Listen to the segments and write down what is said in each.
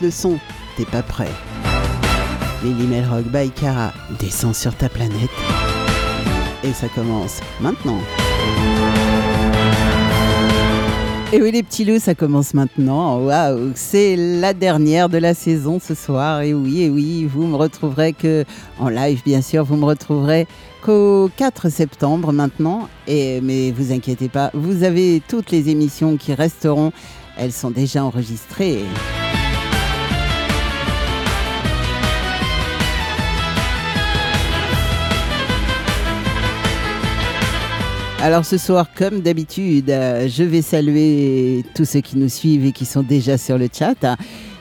le son. T'es pas prêt. Lily Rock by Cara descend sur ta planète. Et ça commence maintenant. Et oui, les petits loups, ça commence maintenant. Waouh, c'est la dernière de la saison ce soir. Et oui, et oui, vous me retrouverez que en live, bien sûr, vous me retrouverez qu'au 4 septembre maintenant. Et mais vous inquiétez pas, vous avez toutes les émissions qui resteront. Elles sont déjà enregistrées. Alors ce soir, comme d'habitude, euh, je vais saluer tous ceux qui nous suivent et qui sont déjà sur le chat.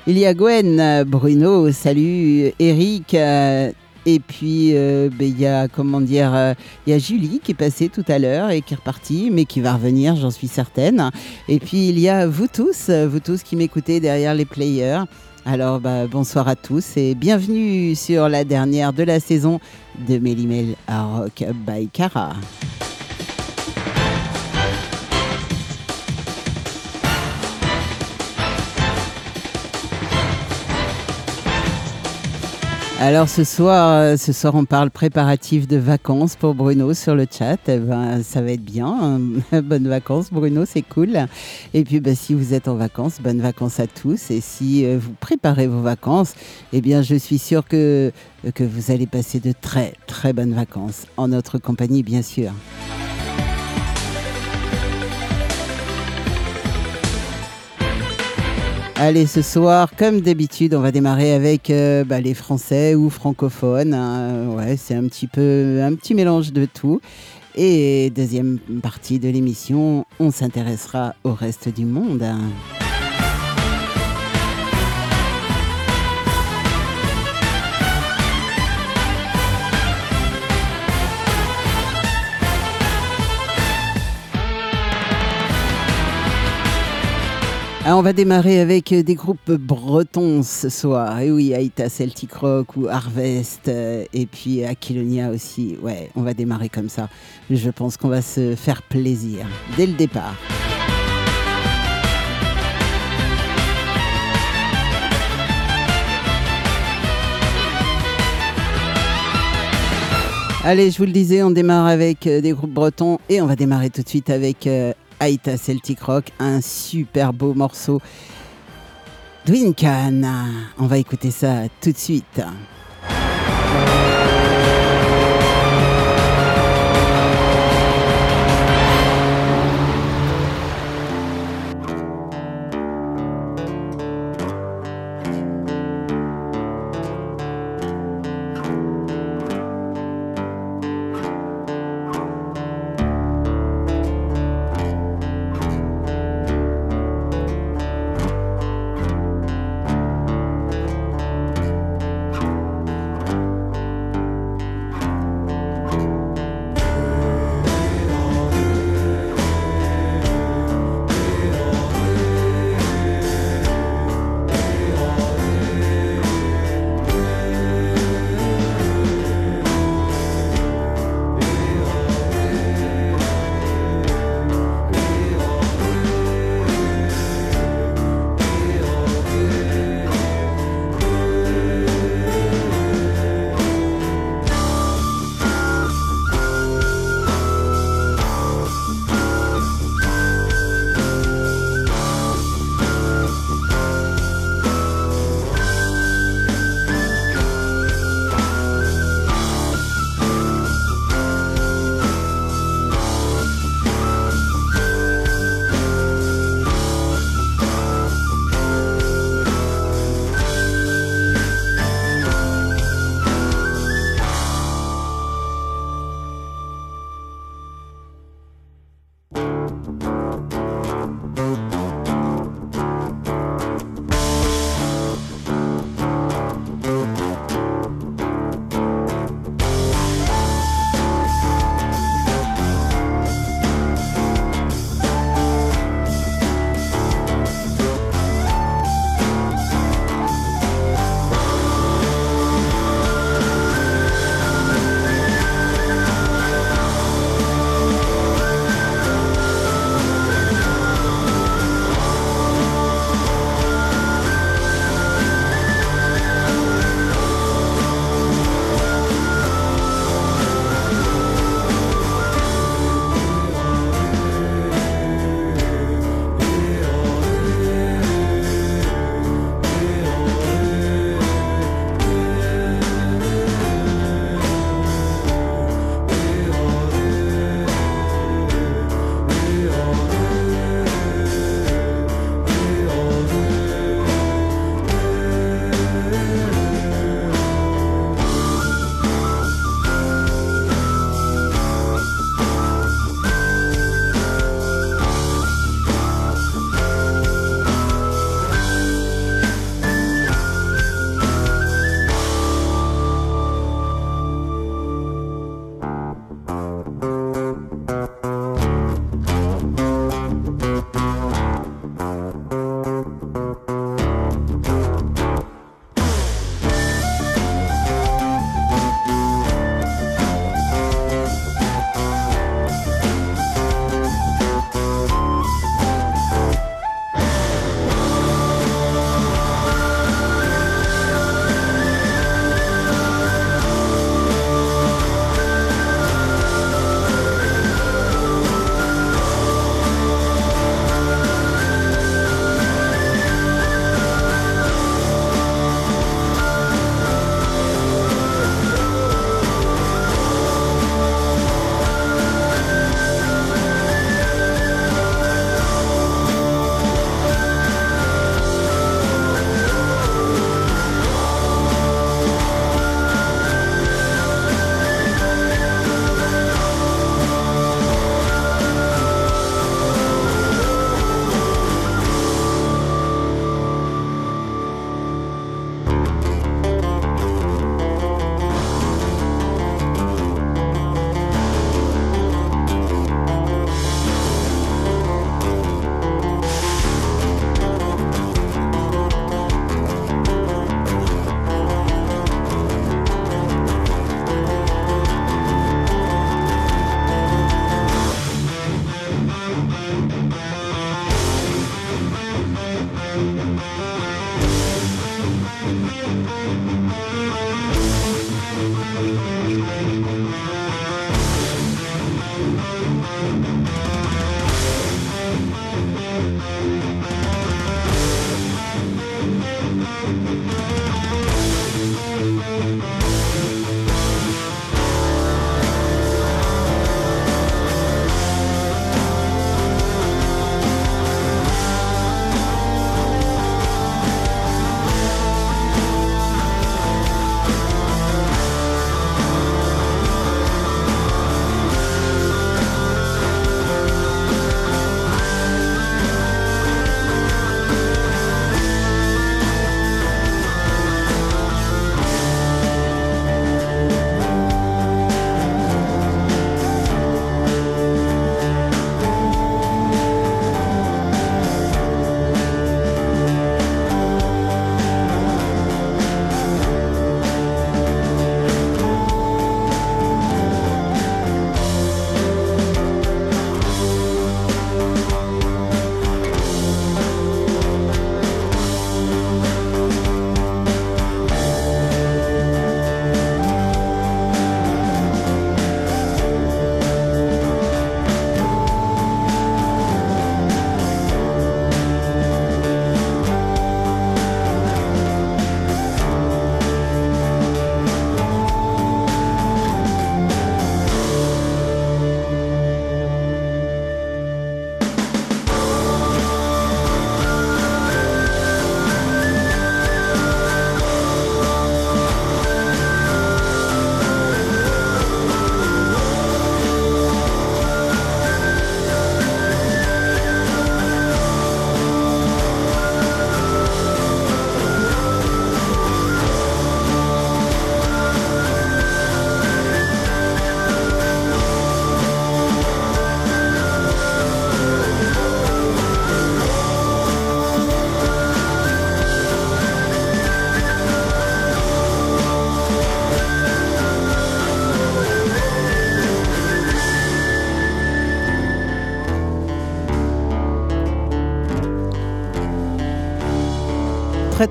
Il y a Gwen, euh, Bruno, salut, Eric, euh, et puis ben, il y a comment dire, il y a Julie qui est passée tout à l'heure et qui est repartie, mais qui va revenir, j'en suis certaine. Et puis il y a vous tous, vous tous qui m'écoutez derrière les players. Alors bah, bonsoir à tous et bienvenue sur la dernière de la saison de Mélimel Rock by Cara. Alors ce soir, euh, ce soir, on parle préparatif de vacances pour Bruno sur le chat. Eh ben, ça va être bien. bonnes vacances, Bruno, c'est cool. Et puis, bah, si vous êtes en vacances, bonnes vacances à tous. Et si euh, vous préparez vos vacances, eh bien, je suis sûr que, que vous allez passer de très, très bonnes vacances en notre compagnie, bien sûr. Allez, ce soir, comme d'habitude, on va démarrer avec euh, bah, les Français ou francophones. Hein. Ouais, c'est un petit mélange de tout. Et deuxième partie de l'émission, on s'intéressera au reste du monde. On va démarrer avec euh, des groupes bretons ce soir. Et oui, Aïta Celtic Rock ou Harvest, euh, et puis Aquilonia aussi. Ouais, on va démarrer comme ça. Je pense qu'on va se faire plaisir dès le départ. Allez, je vous le disais, on démarre avec euh, des groupes bretons et on va démarrer tout de suite avec Aïta Celtic Rock, un super beau morceau. Dwinkan, on va écouter ça tout de suite.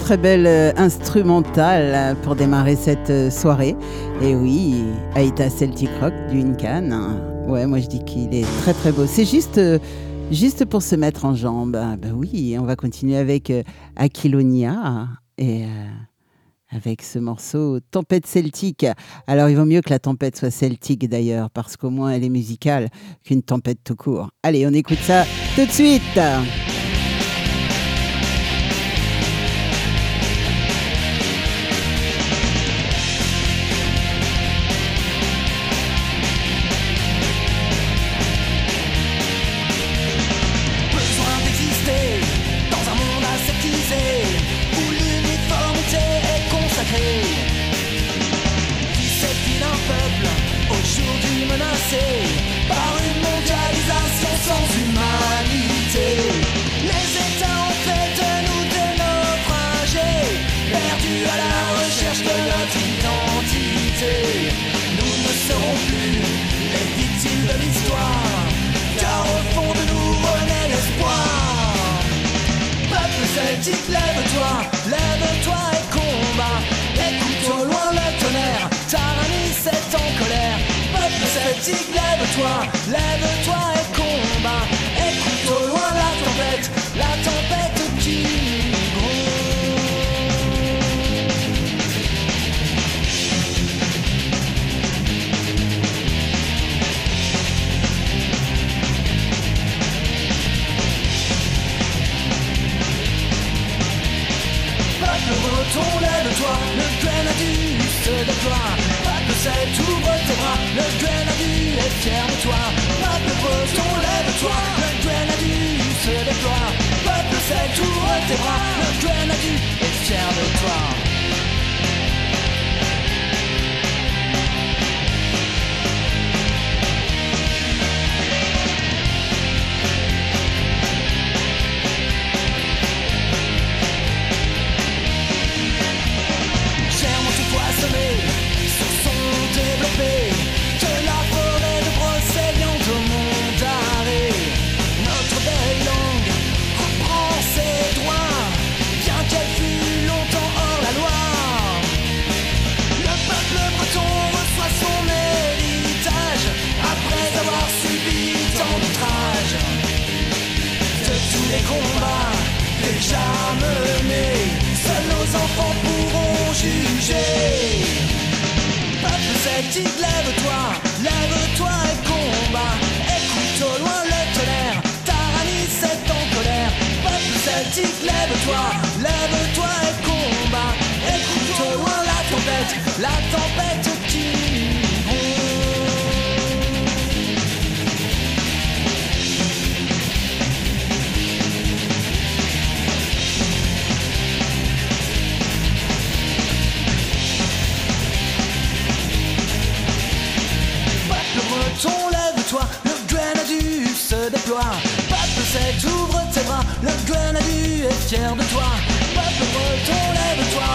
Très belle euh, instrumentale pour démarrer cette euh, soirée. Et oui, Aïta Celtic Rock du Incan. Ouais, moi je dis qu'il est très très beau. C'est juste, euh, juste pour se mettre en jambe. Ah, bah oui, on va continuer avec Aquilonia et avec ce morceau Tempête celtique. Alors il vaut mieux que la tempête soit celtique d'ailleurs, parce qu'au moins elle est musicale qu'une tempête tout court. Allez, on écoute ça tout de suite. Lève-toi, lève-toi et combat. Écoute au loin la tempête, la tempête qui Peuple breton, lève-toi, le grenadier se déploie tête, ouvre ton bras. Le Grenadier est fier de toi. Peuple breton, lève-toi. Le Grenadier se déploie. Peuple sec, ouvre tes bras. Le Grenadier est fier de toi. de la forêt de Brocéliande au monde arrêt. Notre belle langue apprend ses droits, bien qu'elle fût longtemps hors la loi. Le peuple breton reçoit son héritage après avoir subi tant d'outrages. De tous les combats déjà menés, seuls nos enfants pourront juger petite, lève-toi, lève-toi et combat. Écoute au loin le tonnerre, Taranis est en colère. Peuple celtique, lève-toi, lève-toi et combat. Écoute au loin la tempête, la tempête qui gloire. Peuple sec, ouvre tes bras, le Glenadu est fier de toi. Peuple breton, lève-toi,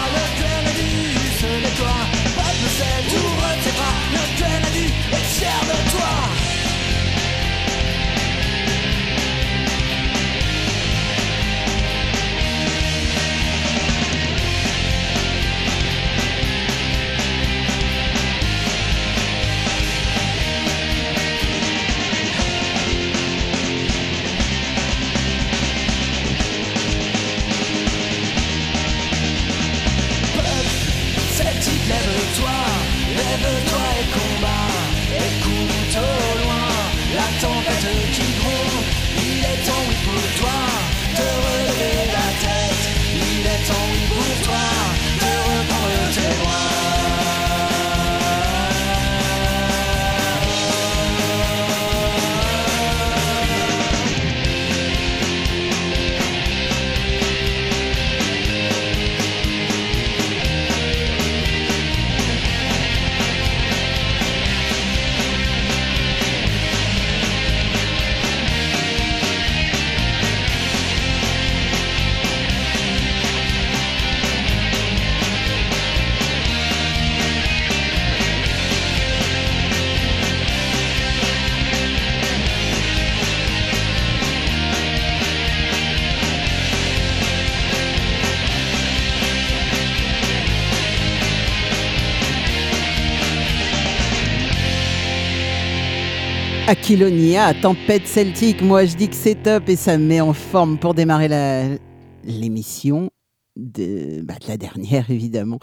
Aquilonia, tempête celtique. Moi, je dis que c'est top et ça me met en forme pour démarrer l'émission de, bah, de, la dernière, évidemment.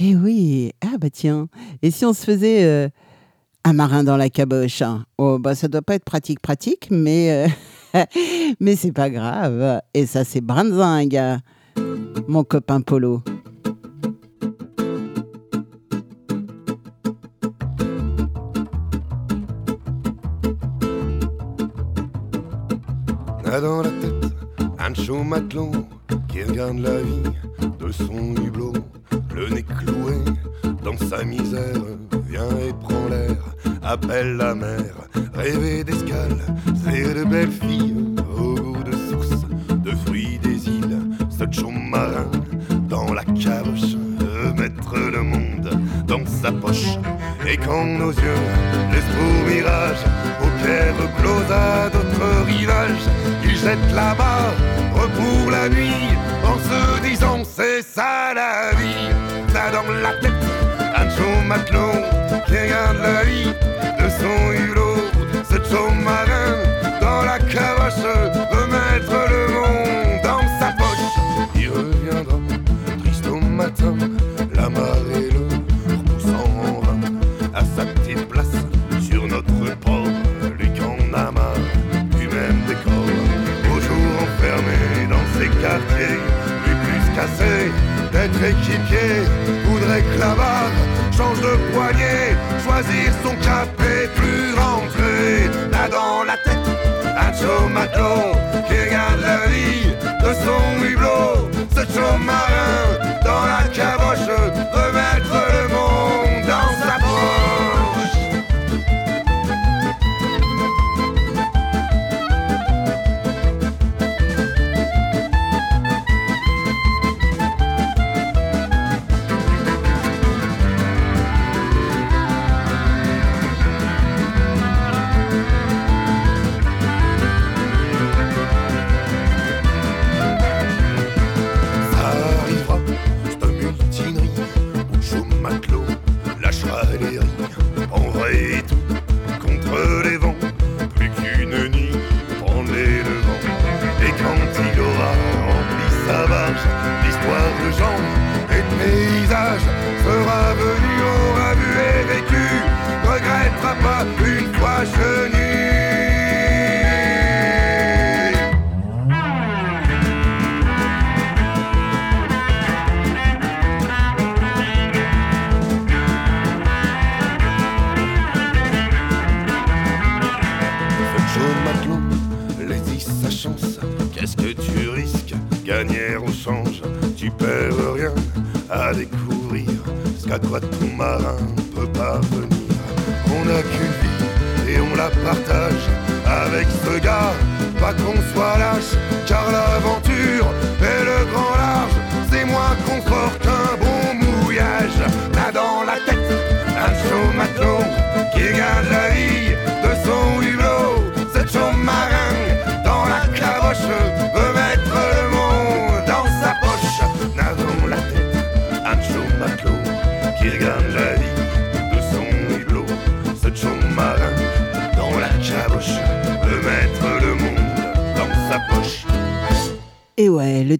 Et oui, ah bah tiens, et si on se faisait euh, un marin dans la caboche hein? Oh, bah ça doit pas être pratique, pratique, mais, euh, mais c'est pas grave. Et ça, c'est Branzing, mon copain Polo. Dans la tête un chaud matelot qui regarde la vie de son hublot, le nez cloué dans sa misère, vient et prend l'air, appelle la mer, rêver d'escale, c'est de belles filles au goût de source, de fruits des îles, ce chaud marin dans la caboche, poche, et quand nos yeux laissent pour mirage, paupières closes à d'autres rivages, jette là-bas pour la nuit en se disant c'est ça la vie. Ça dans la tête un chaud matelot qui regarde la vie de son hulot. Ce chaud marin dans la cavache équipier, voudrait barre change de poignet, choisir son cap et plus rentrer, là dans la tête, un chaud qu'à quoi tout marin peut parvenir. On n'a qu'une vie et on la partage avec ce gars, pas qu'on soit lâche, car l'aventure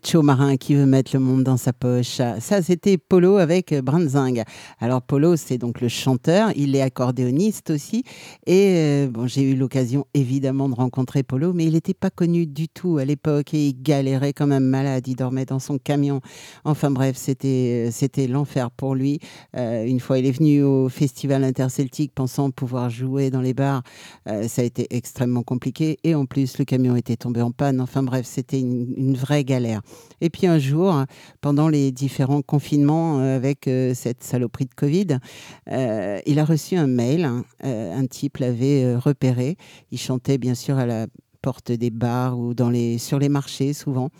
ouais, le Cho marin qui veut mettre le monde dans sa poche. Ça, c'était Polo avec Branzing. Alors, Polo, c'est donc le chanteur. Il est accordéoniste aussi. Et euh, bon, j'ai eu l'occasion, évidemment, de rencontrer Polo, mais il n'était pas connu du tout à l'époque et il galérait comme un malade. Il dormait dans son camion. Enfin, bref, c'était, c'était l'enfer pour lui. Euh, une fois, il est venu au Festival interceltique pensant pouvoir jouer dans les bars. Euh, ça a été extrêmement compliqué. Et en plus, le camion était tombé en panne. Enfin, bref, c'était une vraie galère. Et puis un jour, pendant les différents confinements euh, avec euh, cette saloperie de Covid, euh, il a reçu un mail. un type l'avait repéré. Il chantait bien sûr à la porte des bars ou dans les, sur les marchés souvent.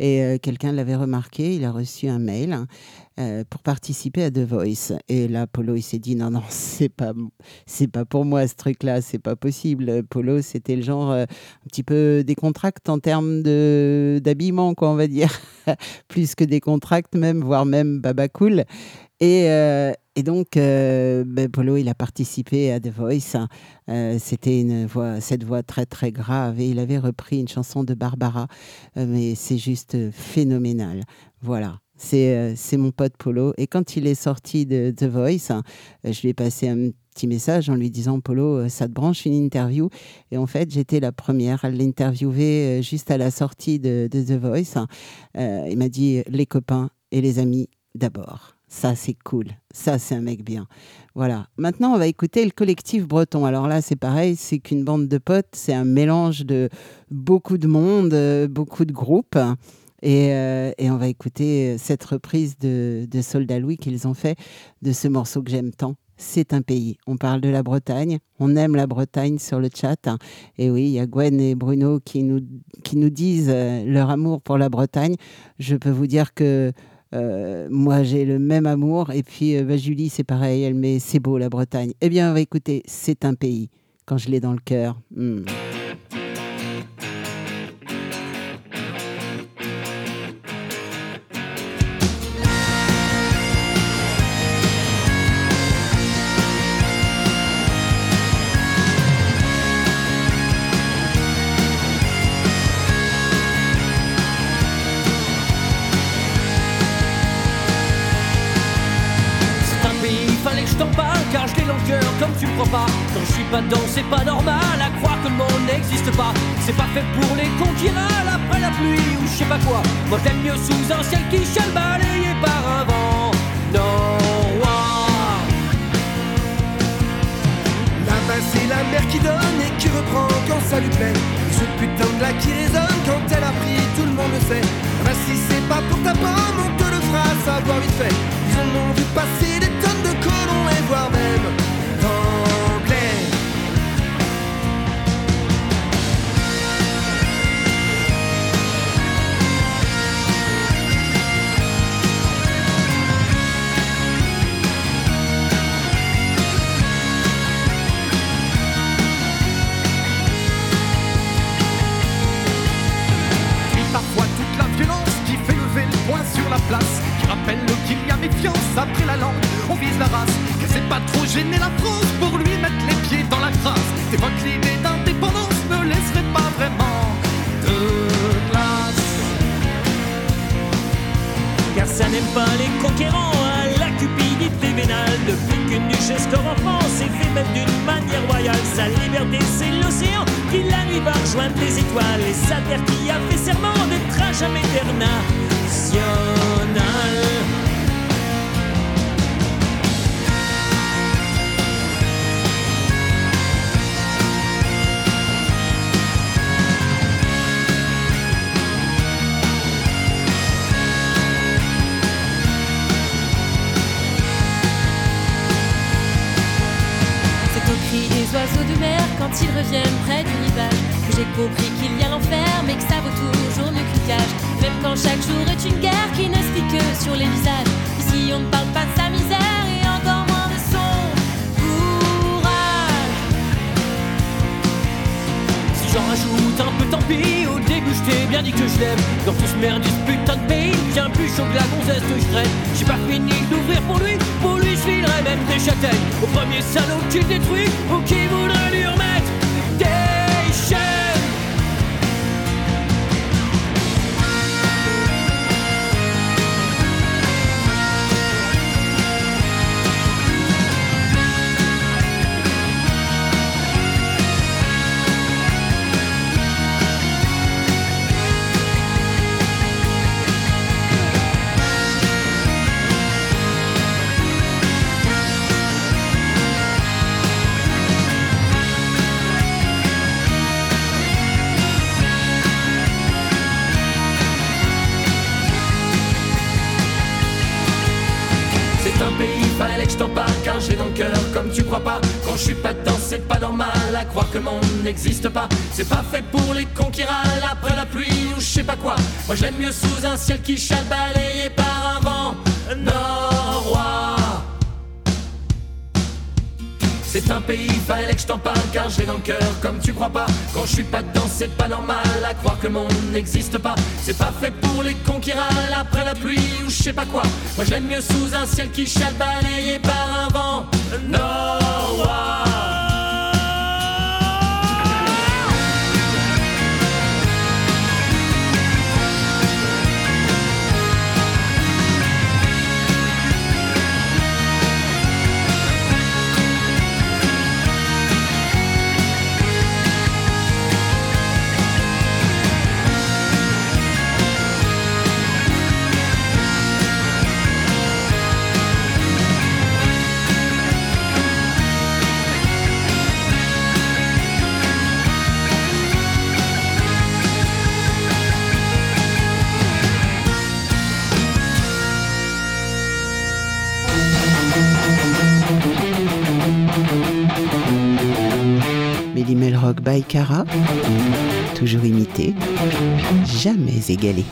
Et quelqu'un l'avait remarqué, il a reçu un mail euh, pour participer à The Voice. Et là, Polo, il s'est dit non, non, c'est pas, c'est pas pour moi ce truc-là, c'est pas possible. Polo, c'était le genre euh, un petit peu décontracte en termes de d'habillement, quoi, on va dire, plus que décontracte même, voire même baba cool. Et, euh, Et donc, euh, ben, Polo, il a participé à The Voice. Hein. C'était une voix, cette voix très très grave, et il avait repris une chanson de Barbara, mais c'est juste phénoménal. Voilà. C'est mon pote Polo. Et quand il est sorti de The Voice, hein, je lui ai passé un petit message en lui disant Polo, ça te branche une interview? Et en fait, j'étais la première à l'interviewer juste à la sortie de, The Voice. Il m'a dit les copains et les amis d'abord. Ça, c'est cool. Ça, c'est un mec bien. Voilà. Maintenant, on va écouter le collectif breton. Alors là, c'est pareil, c'est qu'une bande de potes, c'est un mélange de beaucoup de monde, euh, beaucoup de groupes. Et, euh, et on va écouter cette reprise de, de Soldat Louis qu'ils ont fait de ce morceau que j'aime tant. C'est un pays. On parle de la Bretagne. On aime la Bretagne sur le chat. Et oui, il y a Gwen et Bruno qui nous, qui nous disent euh, leur amour pour la Bretagne. Je peux vous dire que euh, moi, j'ai le même amour. Et puis, euh, bah, Julie, c'est pareil. Elle met C'est beau, la Bretagne. Eh bien, écoutez, c'est un pays. Quand je l'ai dans le cœur. Hmm. Quand je suis pas dedans, c'est pas normal à croire que le monde n'existe pas. C'est pas fait pour les cons qui râlent après la pluie ou je sais pas quoi. Moi j'aime mieux sous un ciel qui chale balayé par un vent norois. Là-bas c'est la mer qui donne et qui reprend quand ça lui plaît. Ce putain de là qui résonne quand elle a pris, tout le monde le sait. Bah si c'est pas pour ta pomme, on te le fera savoir vite fait. Ils en ont vu passer des tonnes de colons et voire même après la langue, on vise la race. Que c'est pas trop gêner la France pour lui mettre les pieds dans la crasse. T'évoques l'idée d'indépendance, ne laisserait pas vraiment de place. Car ça n'aime pas les conquérants, à la cupidité vénale. Depuis qu'une duchesse en France et fait même d'une manière royale. Sa liberté, c'est l'océan qui la nuit va rejoindre les étoiles. Et sa terre qui a fait serment d'être à jamais national. quand j'ai compris qu'il y a l'enfer, mais que ça vaut toujours mieux qu'une cage. Même quand chaque jour est une guerre qui ne se vit que sur les visages. Ici on ne parle pas de sa misère et encore moins de son courage. Si j'en rajoute un peu, tant pis. Au début, je t'ai bien dit que je l'aime. Dans tout ce merde, ce putain de pays, bien plus chaud que la gonzesse que je traîne. J'ai pas fini d'ouvrir pour lui, pour lui, je filerai même des châtaignes. Au premier salaud qui détruit ou qui voudrait lui remettre. Croire que le monde n'existe pas. C'est pas fait pour les cons qui râlent après la pluie ou je sais pas quoi. Moi j'aime mieux sous un ciel qui chale balayé par un vent norois. C'est un pays, fallait que je t'en parle car j'ai dans le cœur comme tu crois pas. Quand je suis pas dedans, c'est pas normal à croire que le monde n'existe pas. C'est pas fait pour les cons qui râlent après la pluie ou je sais pas quoi. Moi j'aime mieux sous un ciel qui chale balayé par un vent nord. By Cara, toujours imité, jamais égalé.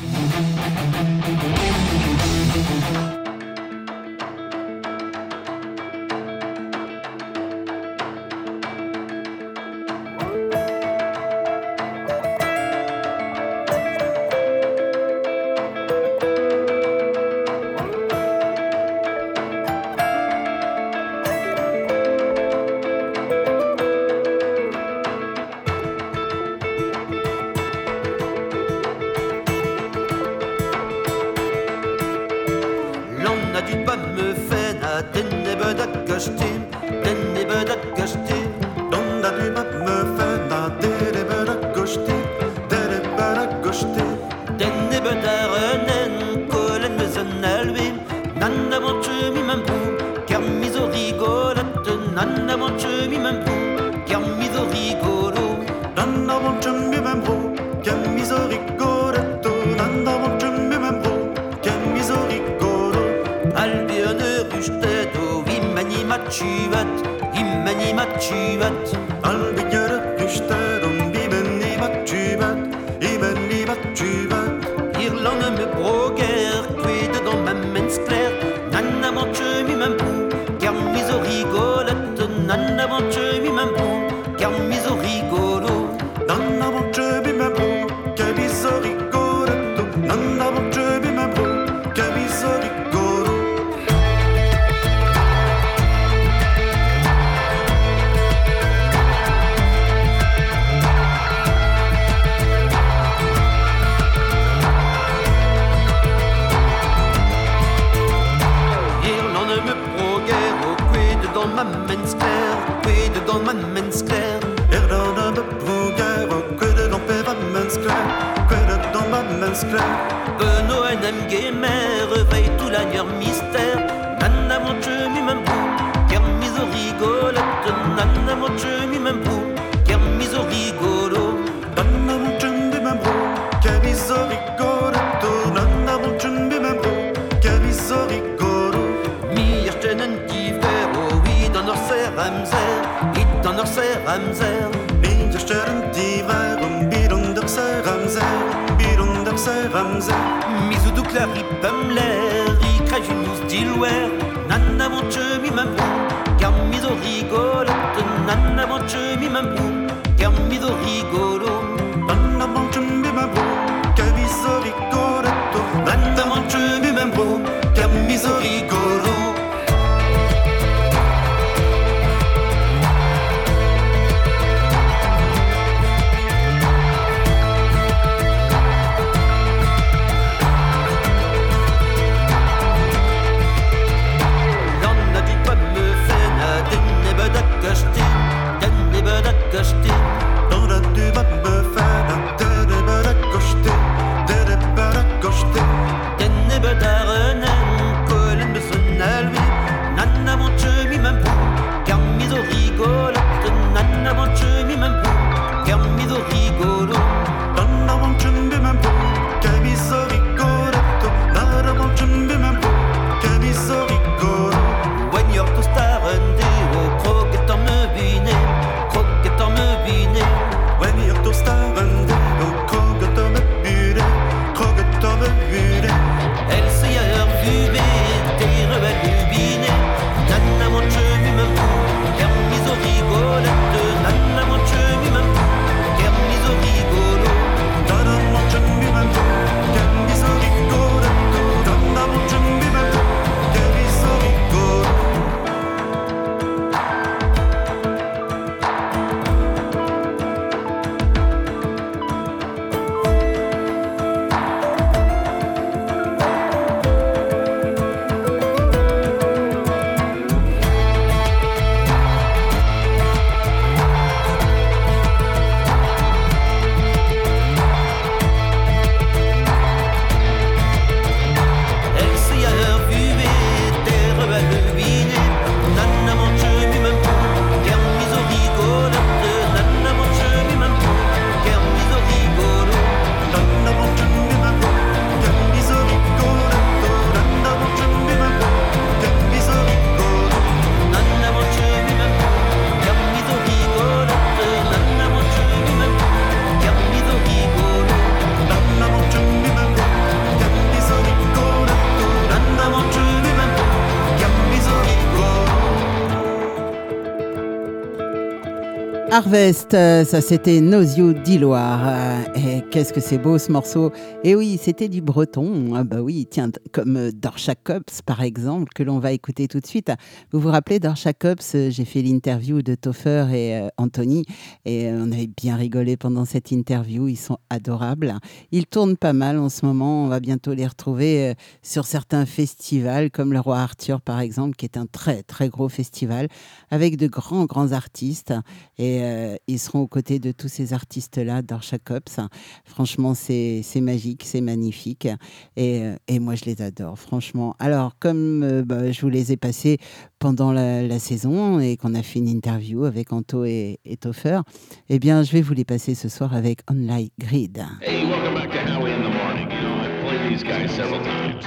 Harvest, euh, ça c'était Nosio d'Iloire. Euh, et qu'est-ce que c'est beau ce morceau. Et oui, c'était du breton. Ah bah oui, tiens, comme euh, Dorsha Cops par exemple, que l'on va écouter tout de suite. Vous vous rappelez Dorsha Cops J'ai fait l'interview de Toffer et Anthony et on avait bien rigolé pendant cette interview. Ils sont adorables. Ils tournent pas mal en ce moment. On va bientôt les retrouver sur certains festivals comme le Roi Arthur par exemple, qui est un très très gros festival avec de grands grands artistes. Et euh, ils seront aux côtés de tous ces artistes-là d'Orchacops. Franchement, c'est magique, c'est magnifique. Et, euh, et, moi, je les adore, franchement. Alors, comme euh, bah, je vous les ai passés pendant la, saison et qu'on a fait une interview avec Anto et, et Toffer, eh bien, je vais vous les passer ce soir avec Online Grid. Hey, welcome back to Howie in the morning. You know, I've played these guys several times.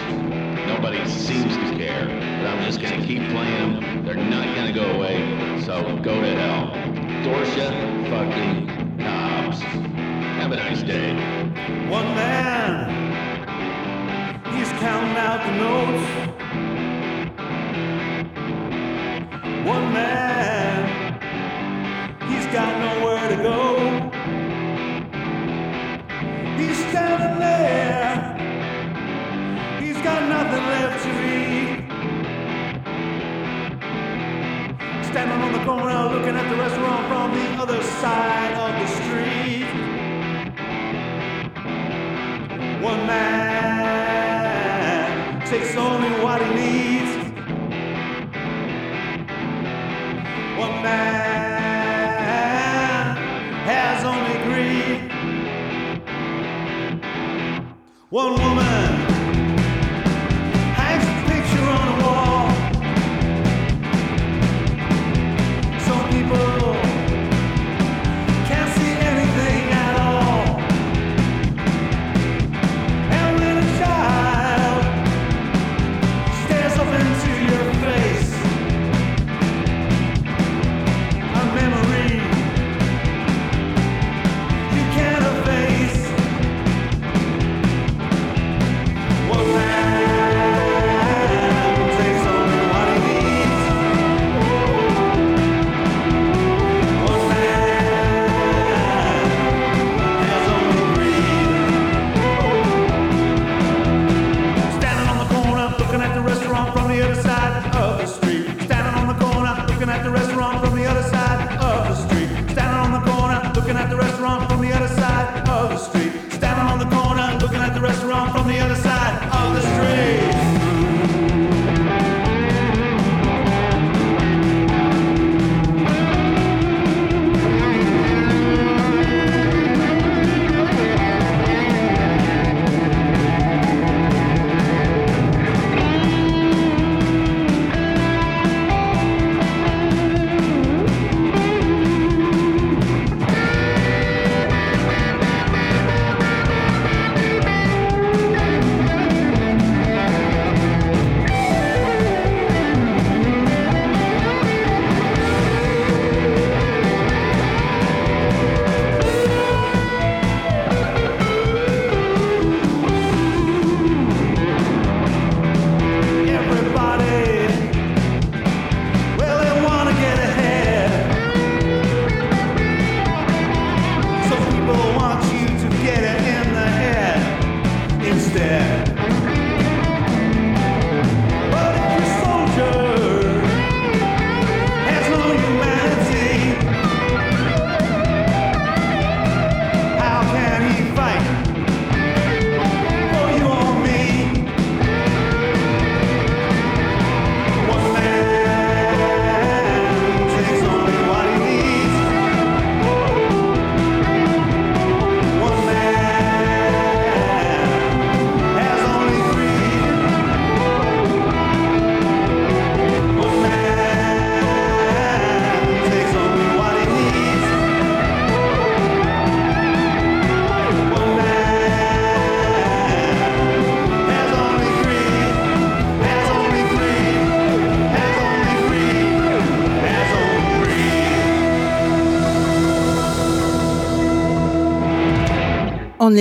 Nobody seems to care, but I'm just going to keep playing them. They're not going to go away, so go to hell. Fucking. Have a nice day. One man, he's counting out the notes. One man, he's got nowhere to go. He's standing there, he's got nothing left to read. Standing on the corner looking at the restaurant from the other side of the street. One man takes only what he needs. One man has only greed. One woman.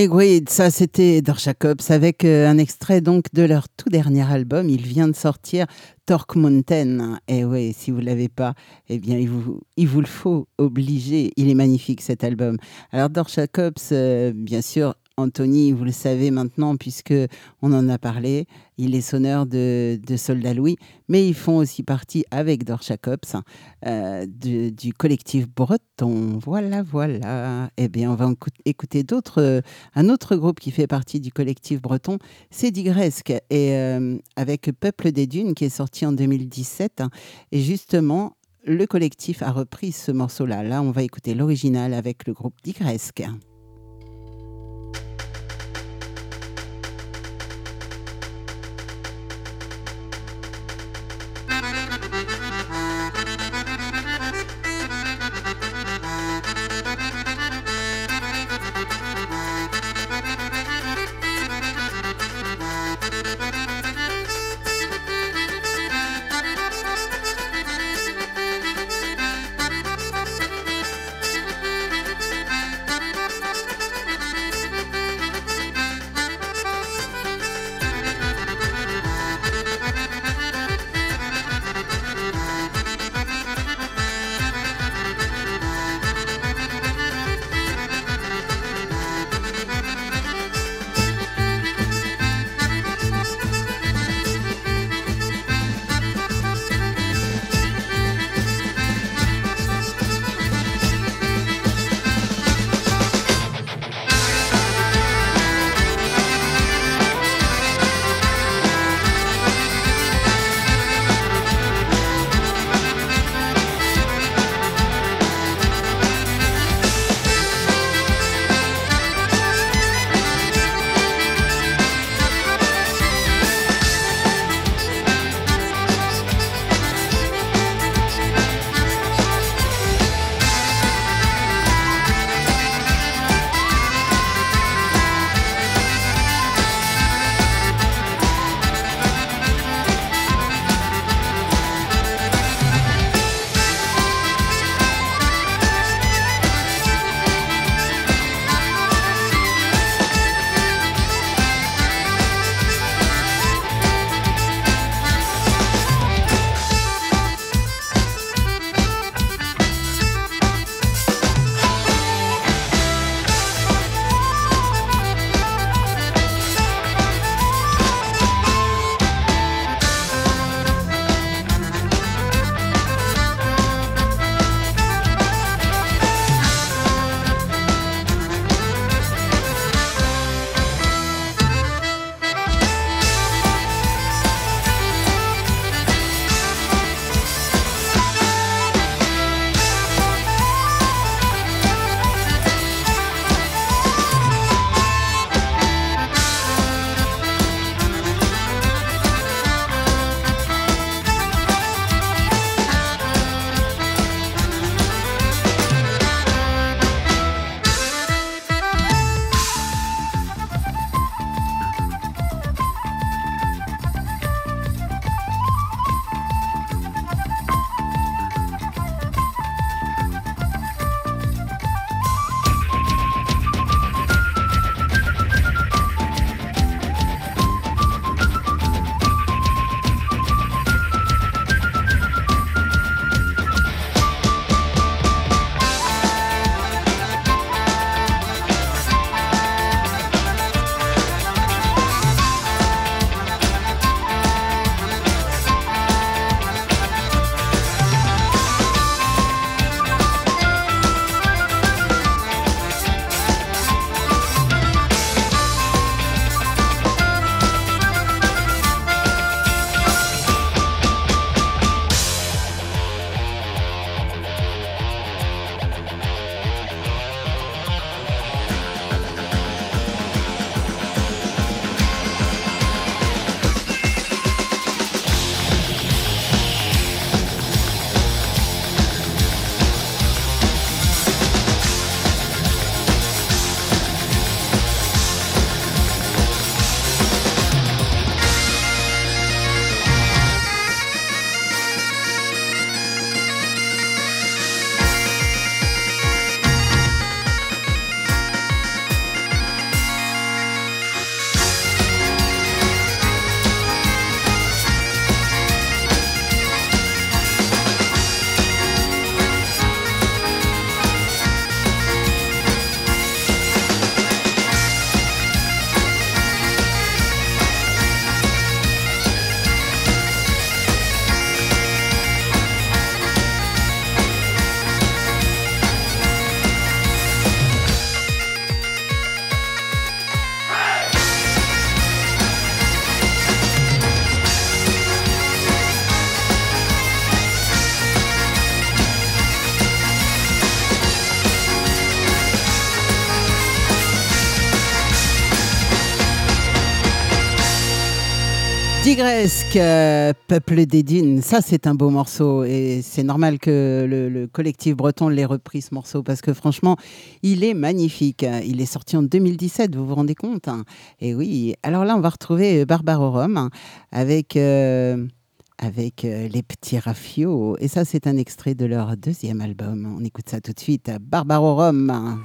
Greed, ça c'était Dorsha Cops avec euh, un extrait donc de leur tout dernier album. Il vient de sortir Torque Mountain. Et oui, si vous ne l'avez pas, eh bien il vous, il vous le faut, obligé. Il est magnifique cet album. Alors Dorsha Cops, euh, bien sûr, Anthony, vous le savez maintenant, puisque on en a parlé, il est sonneur de, Soldat Louis, mais ils font aussi partie avec Dorcha Cops euh, du, collectif breton. Voilà, voilà. Eh bien, on va écouter d'autres, un autre groupe qui fait partie du collectif breton, c'est Digresque, et euh, avec Peuple des Dunes, qui est sorti en 2017. Et justement, le collectif a repris ce morceau-là. Là, on va écouter l'original avec le groupe Digresque. Digresque, euh, Peuple des Dunes, ça c'est un beau morceau et c'est normal que le, le collectif breton l'ait repris ce morceau parce que franchement il est magnifique. Il est sorti en 2017, vous vous rendez compte hein Et oui, alors là on va retrouver Barbarorum hein, avec, euh, avec euh, les petits Raffio et ça c'est un extrait de leur deuxième album. On écoute ça tout de suite, Barbarorum.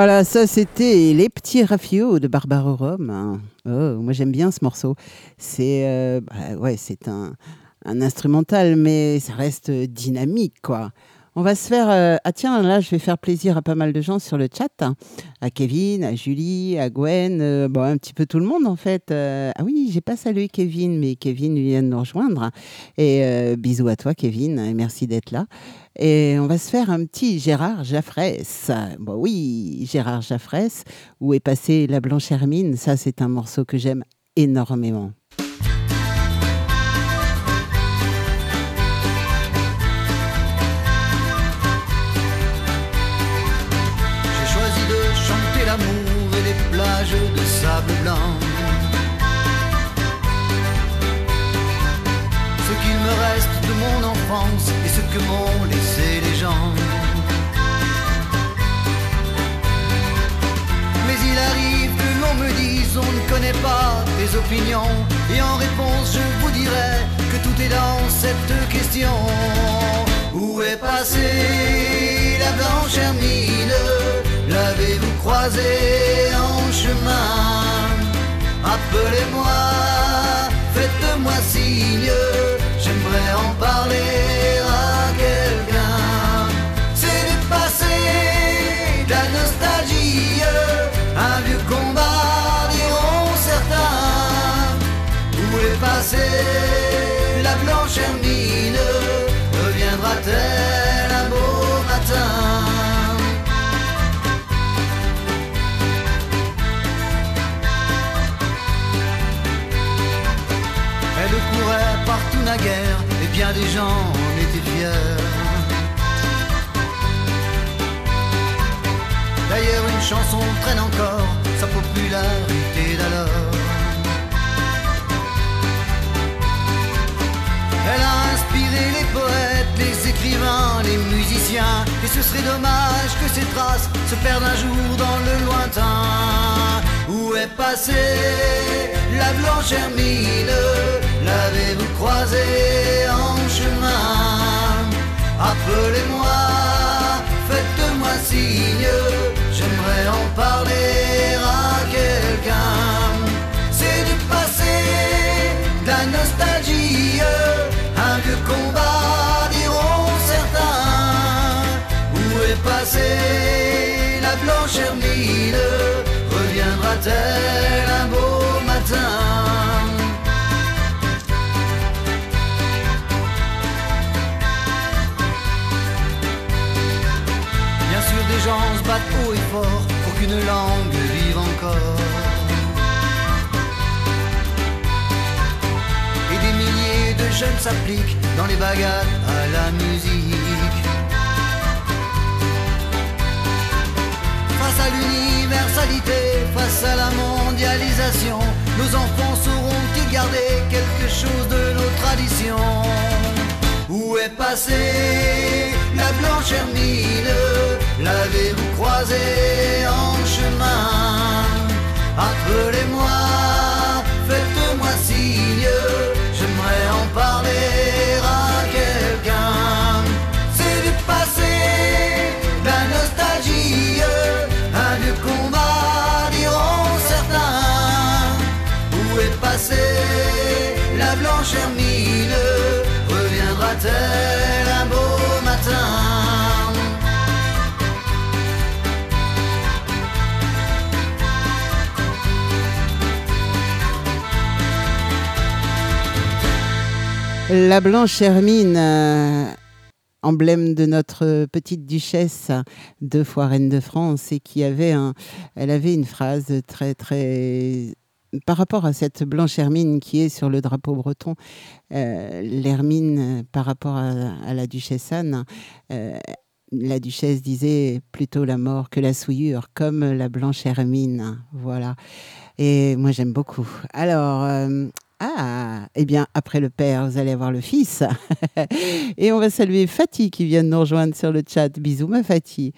Voilà, ça c'était Les Petits Raffios de Barbaro Rome. Oh, moi j'aime bien ce morceau. C'est euh, bah, ouais, un, un instrumental, mais ça reste dynamique, quoi. On va se faire. euh, ah tiens, là, je vais faire plaisir à pas mal de gens sur le chat. hein. À Kevin, à Julie, à Gwen, euh, bon, un petit peu tout le monde en fait. Euh, ah oui, j'ai pas salué Kevin, mais Kevin vient de nous rejoindre. Et euh, bisous à toi, Kevin, et merci d'être là. Et on va se faire un petit Gérard Jaffresse. Bon, oui, Gérard Jaffresse. Où est passée la Blanche Hermine? Ça, c'est un morceau que j'aime énormément. Ce qu'il me reste de mon enfance et ce que m'ont laissé les gens. Mais il arrive que l'on me dise on ne connaît pas tes opinions. Et en réponse je vous dirai que tout est dans cette question. Où est passée la blanche hermine? L'avez-vous croisée en chemin. Appelez-moi, faites-moi signe. J'aimerais en parler à quelqu'un. C'est du passé, de la nostalgie. Un vieux combat diront certains. Où est passée la blanche hermine? Reviendra-t-elle? Encore sa popularité d'alors. Elle a inspiré les poètes, les écrivains, les musiciens. Et ce serait dommage que ces traces se perdent un jour dans le lointain. Où est passée la blanche hermine? L'avez-vous croisée en chemin? Appelez-moi, faites-moi signe J'aimerais en parler à quelqu'un. C'est du passé, de la nostalgie Un vieux combat diront certains. Où est passée la blanche hermine? Reviendra-t-elle un beau matin? Jeunes s'appliquent dans les bagarres à la musique. Face à l'universalité, face à la mondialisation, nos enfants sauront-ils garder quelque chose de nos traditions. Où est passée la blanche hermine? L'avez-vous croisée en chemin? Appelez-moi, faites-moi signe parler à quelqu'un. C'est du passé, de la nostalgie Un vieux combat diront certains. Où est passée la blanche hermine? Reviendra-t-elle? La Blanche Hermine, euh, emblème de notre petite duchesse, deux fois reine de France, et qui avait un, elle avait une phrase très très par rapport à cette Blanche Hermine qui est sur le drapeau breton, euh, l'Hermine par rapport à, la duchesse Anne. euh, la duchesse disait plutôt la mort que la souillure, comme la blanche hermine. Voilà. Et moi, j'aime beaucoup. Alors, ah, eh bien, après le père, vous allez avoir le fils. Et on va saluer Fatih qui vient de nous rejoindre sur le chat. Bisous, ma Fatih.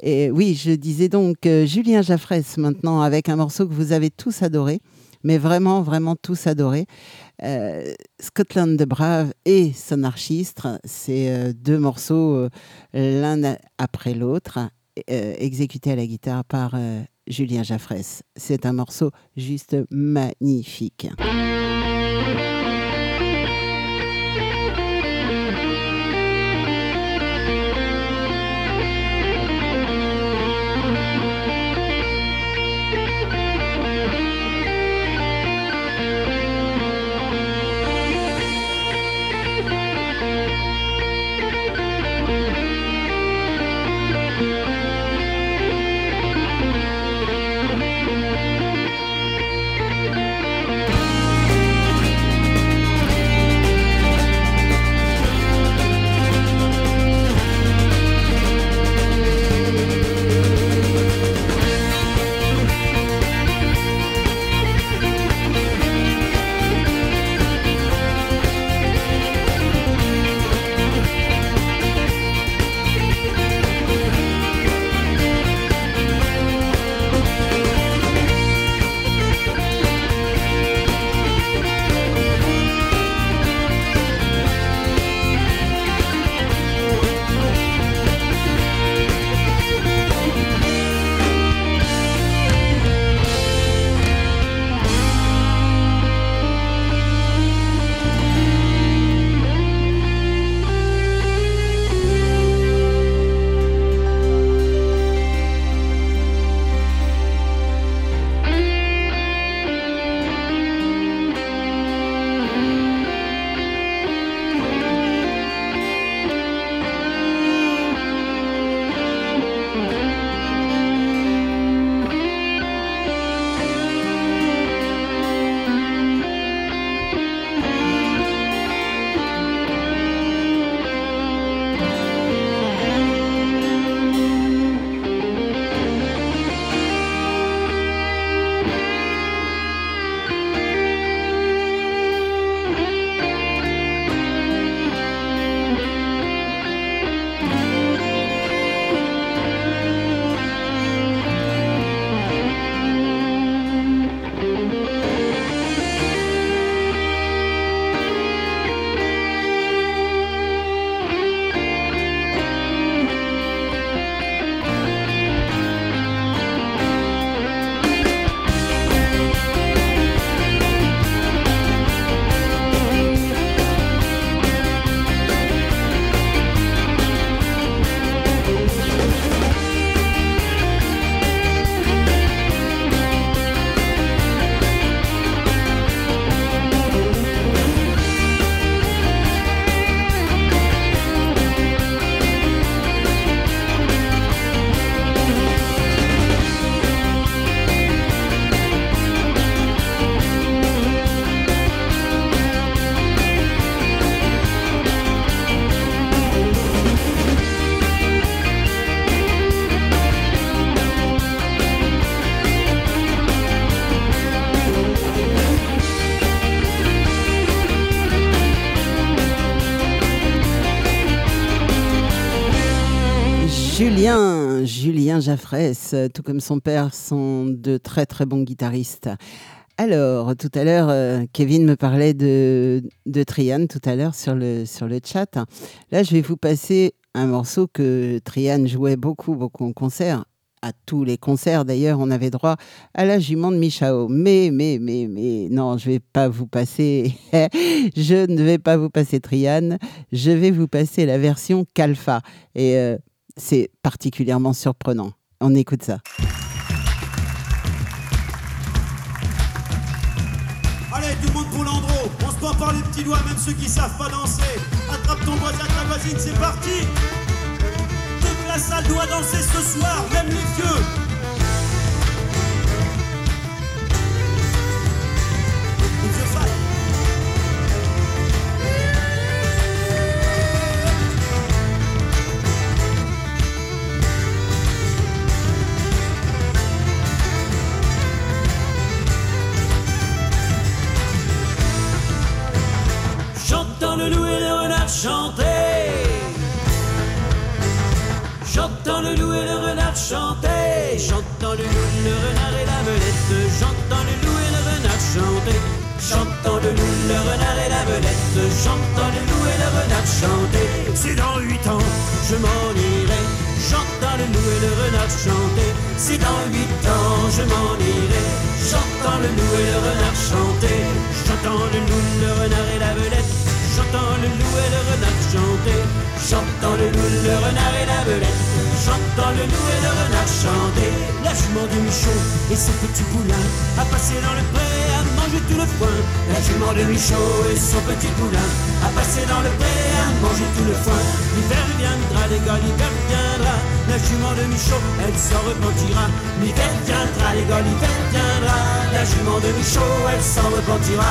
Et oui, je disais donc euh, Julien Jaffresse maintenant avec un morceau que vous avez tous adoré, mais vraiment, vraiment tous adoré. Euh, Scotland de Brave et Son Archistre, c'est euh, deux morceaux l'un après l'autre. euh, exécuté à la guitare par Julien Jaffresse. C'est un morceau juste magnifique. Julien, Julien Jaffresse, tout comme son père, sont de très très bons guitaristes. Alors, tout à l'heure, euh, Kevin me parlait de, de Trian tout à l'heure sur le, sur le chat. Là, je vais vous passer un morceau que Trian jouait beaucoup, beaucoup en concert. À tous les concerts, d'ailleurs, on avait droit à la jument de Michao. Mais, mais, mais, mais, non, je vais pas vous passer, je ne vais pas vous passer Trian, je vais vous passer la version Calfa. Et euh, c'est particulièrement surprenant. On écoute ça. Allez, tout le monde pour l'andro. On se prend par les petits doigts, même ceux qui savent pas danser. Attrape ton voisin, ta voisine, c'est parti. Toute la salle doit danser ce soir, même les vieux. Chanter. J'entends le loup et le renard chanter. J'entends le loup, le renard et la belette. J'entends le loup et le renard chanter. J'entends le loup, le renard et la belette. J'entends le loup et le renard chanter. Si dans huit ans je m'en irai, j'entends le loup et le renard chanter. Si dans huit ans je m'en irai, j'entends le loup et le renard chanter. J'entends le loup, le renard et la belette. J'entends le loup et le renard chanter. J'entends le loup, le renard et la belette. J'entends le loup et le renard chanter. La jument de Michaud et son petit poulain a passé dans le pré à manger tout le foin. La jument de Michaud et son petit poulain a passé dans le pré à manger tout le foin. L'hiver viendra, les gars, l'hiver viendra. La jument de Michaud, elle s'en repentira. L'hiver viendra, les gars, l'hiver viendra. La jument de Michaud, elle s'en repentira.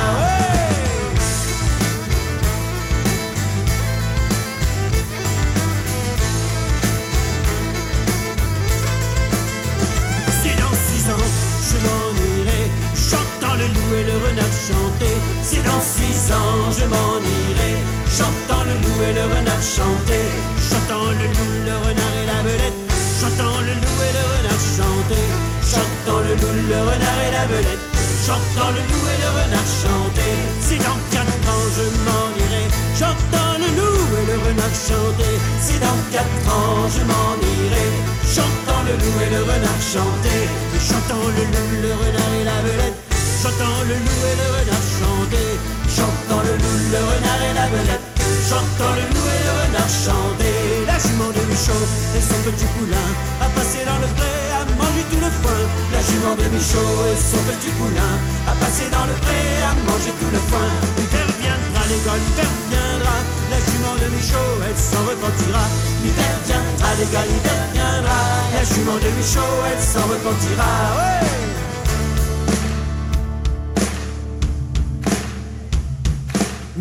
Le loup et le renard chanter. Si dans six ans je m'en irai, j'entends le loup et le renard chanter. J'entends le loup, le renard et la belette. J'entends le loup et le renard chanter. J'entends le loup, le renard et la belette. J'entends le loup et le renard chanter. Si dans quatre ans je m'en irai, j'entends le loup et le renard chanter. Si dans quatre ans je m'en irai, j'entends le loup et le renard chanter. J'entends le loup, le renard et la belette. J'entends le loup et le renard chanter. J'entends le loup, le renard et la belette. J'entends le loup et le renard chanter. La jument de Michaud et son petit poulain a passé dans le pré à manger tout le foin. La jument de Michaud et son petit poulain a passé dans le pré à manger tout le foin. L'hiver viendra, l'école, l'hiver viendra. La jument de Michaud, elle s'en repentira. L'hiver viendra, l'école, l'hiver viendra. La jument de Michaud, elle s'en repentira. Ouais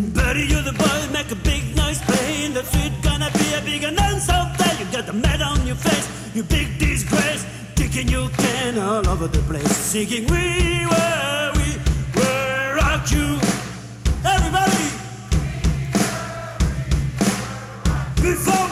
Buddy, you're the boy, make a big noise playing. That's it, gonna be a big announce out there. You got the mad on your face, you big disgrace. Kicking your can all over the place. Singing, we were, we were rock you. Everybody! Before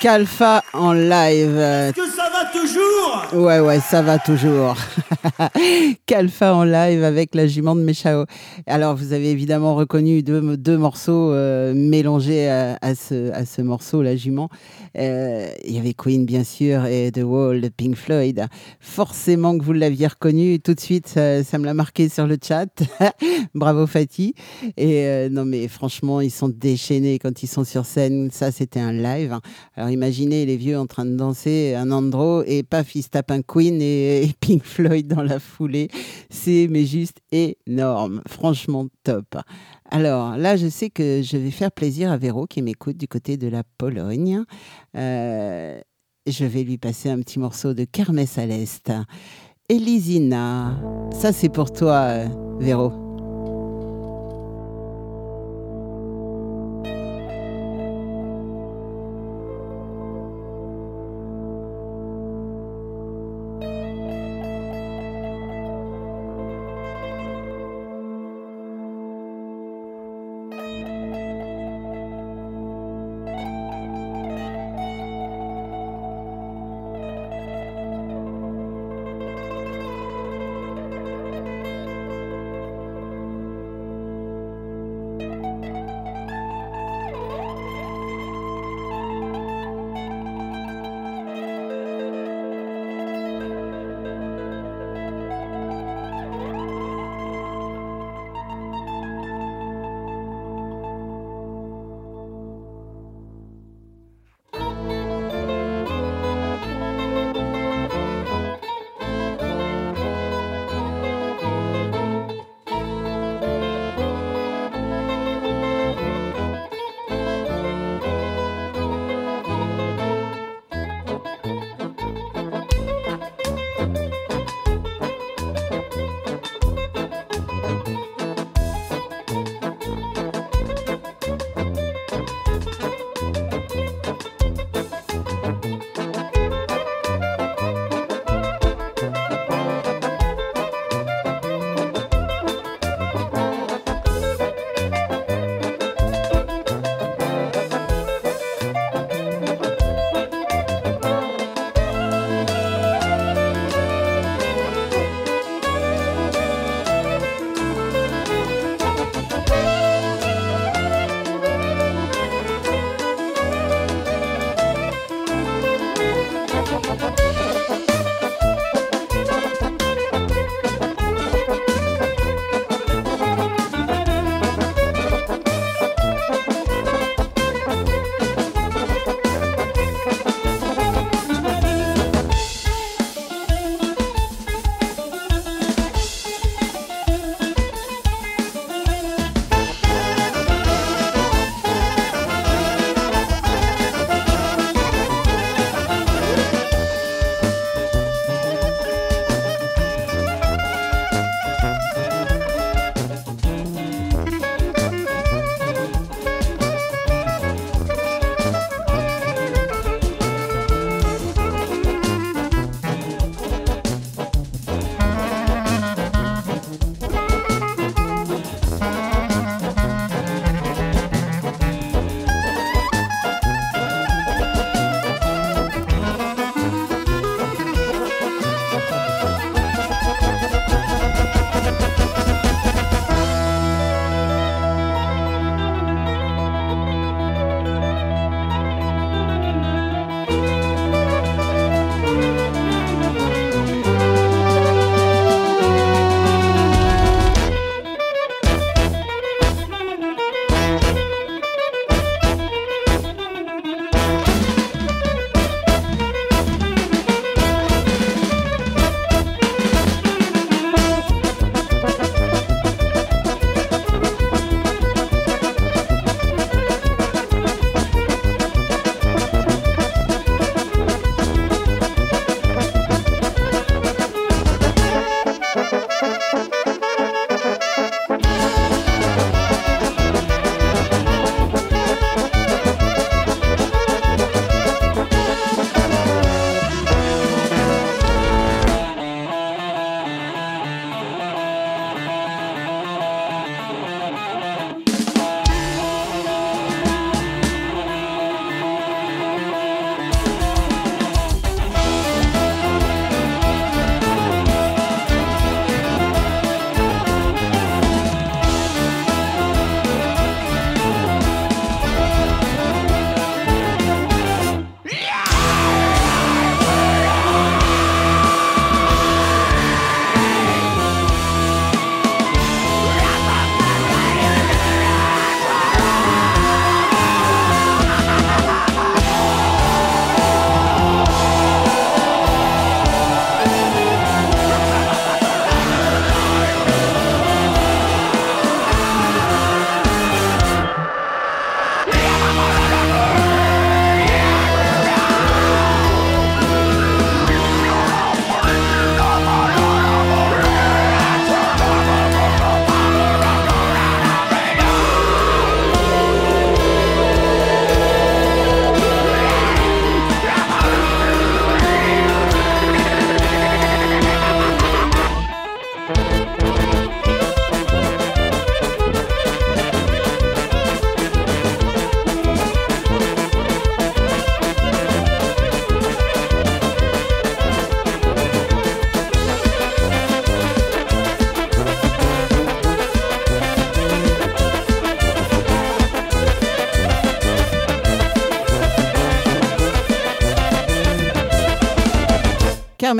Calfa en live. Est-ce que ça va toujours? Ouais, ouais, ça va toujours. Calfa en live avec la jument de Méchao. Alors, vous avez évidemment reconnu deux, morceaux euh, mélangés à, ce, morceau, la jument. Euh, Il y avait Queen, bien sûr, et The Wall de Pink Floyd. Forcément que vous l'aviez reconnu. Tout de suite, ça, me l'a marqué sur le chat. Bravo, Fatih. Et euh, non, mais franchement, ils sont déchaînés quand ils sont sur scène. Ça, c'était un live. Alors, imaginez les vieux en train de danser un andro et paf, ils se tapent un Queen et Pink Floyd dans la foulée. C'est mais juste énorme. Franchement, top. Alors là, je sais que je vais faire plaisir à Véro qui m'écoute du côté de la Pologne. Euh, je vais lui passer un petit morceau de Kermesse à l'Est. Elisina, ça c'est pour toi, euh, Véro.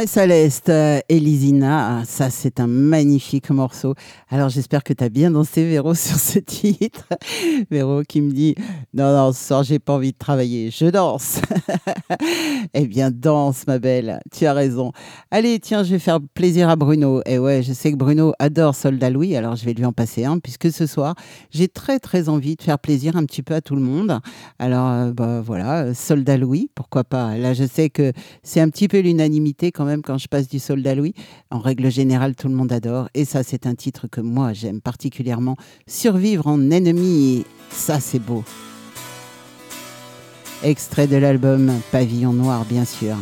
Kermesse à l'Est, Elisina, ça c'est un magnifique morceau. Alors j'espère que tu as bien dansé Véro sur ce titre. Véro qui me dit Non, non, ce soir j'ai pas envie de travailler, je danse. eh bien danse ma belle, tu as raison. Allez, tiens, je vais faire plaisir à Bruno. Et ouais, je sais que Bruno adore Soldat Louis, alors je vais lui en passer un, puisque ce soir j'ai très très envie de faire plaisir un petit peu à tout le monde. Alors euh, bah, voilà, Soldat Louis, pourquoi pas. Là je sais que c'est un petit peu l'unanimité quand même quand je passe du soldat Louis. En règle générale, tout le monde adore. Et ça, c'est un titre que moi, j'aime particulièrement. Survivre en ennemi, ça, c'est beau. Extrait de l'album Pavillon Noir, bien sûr.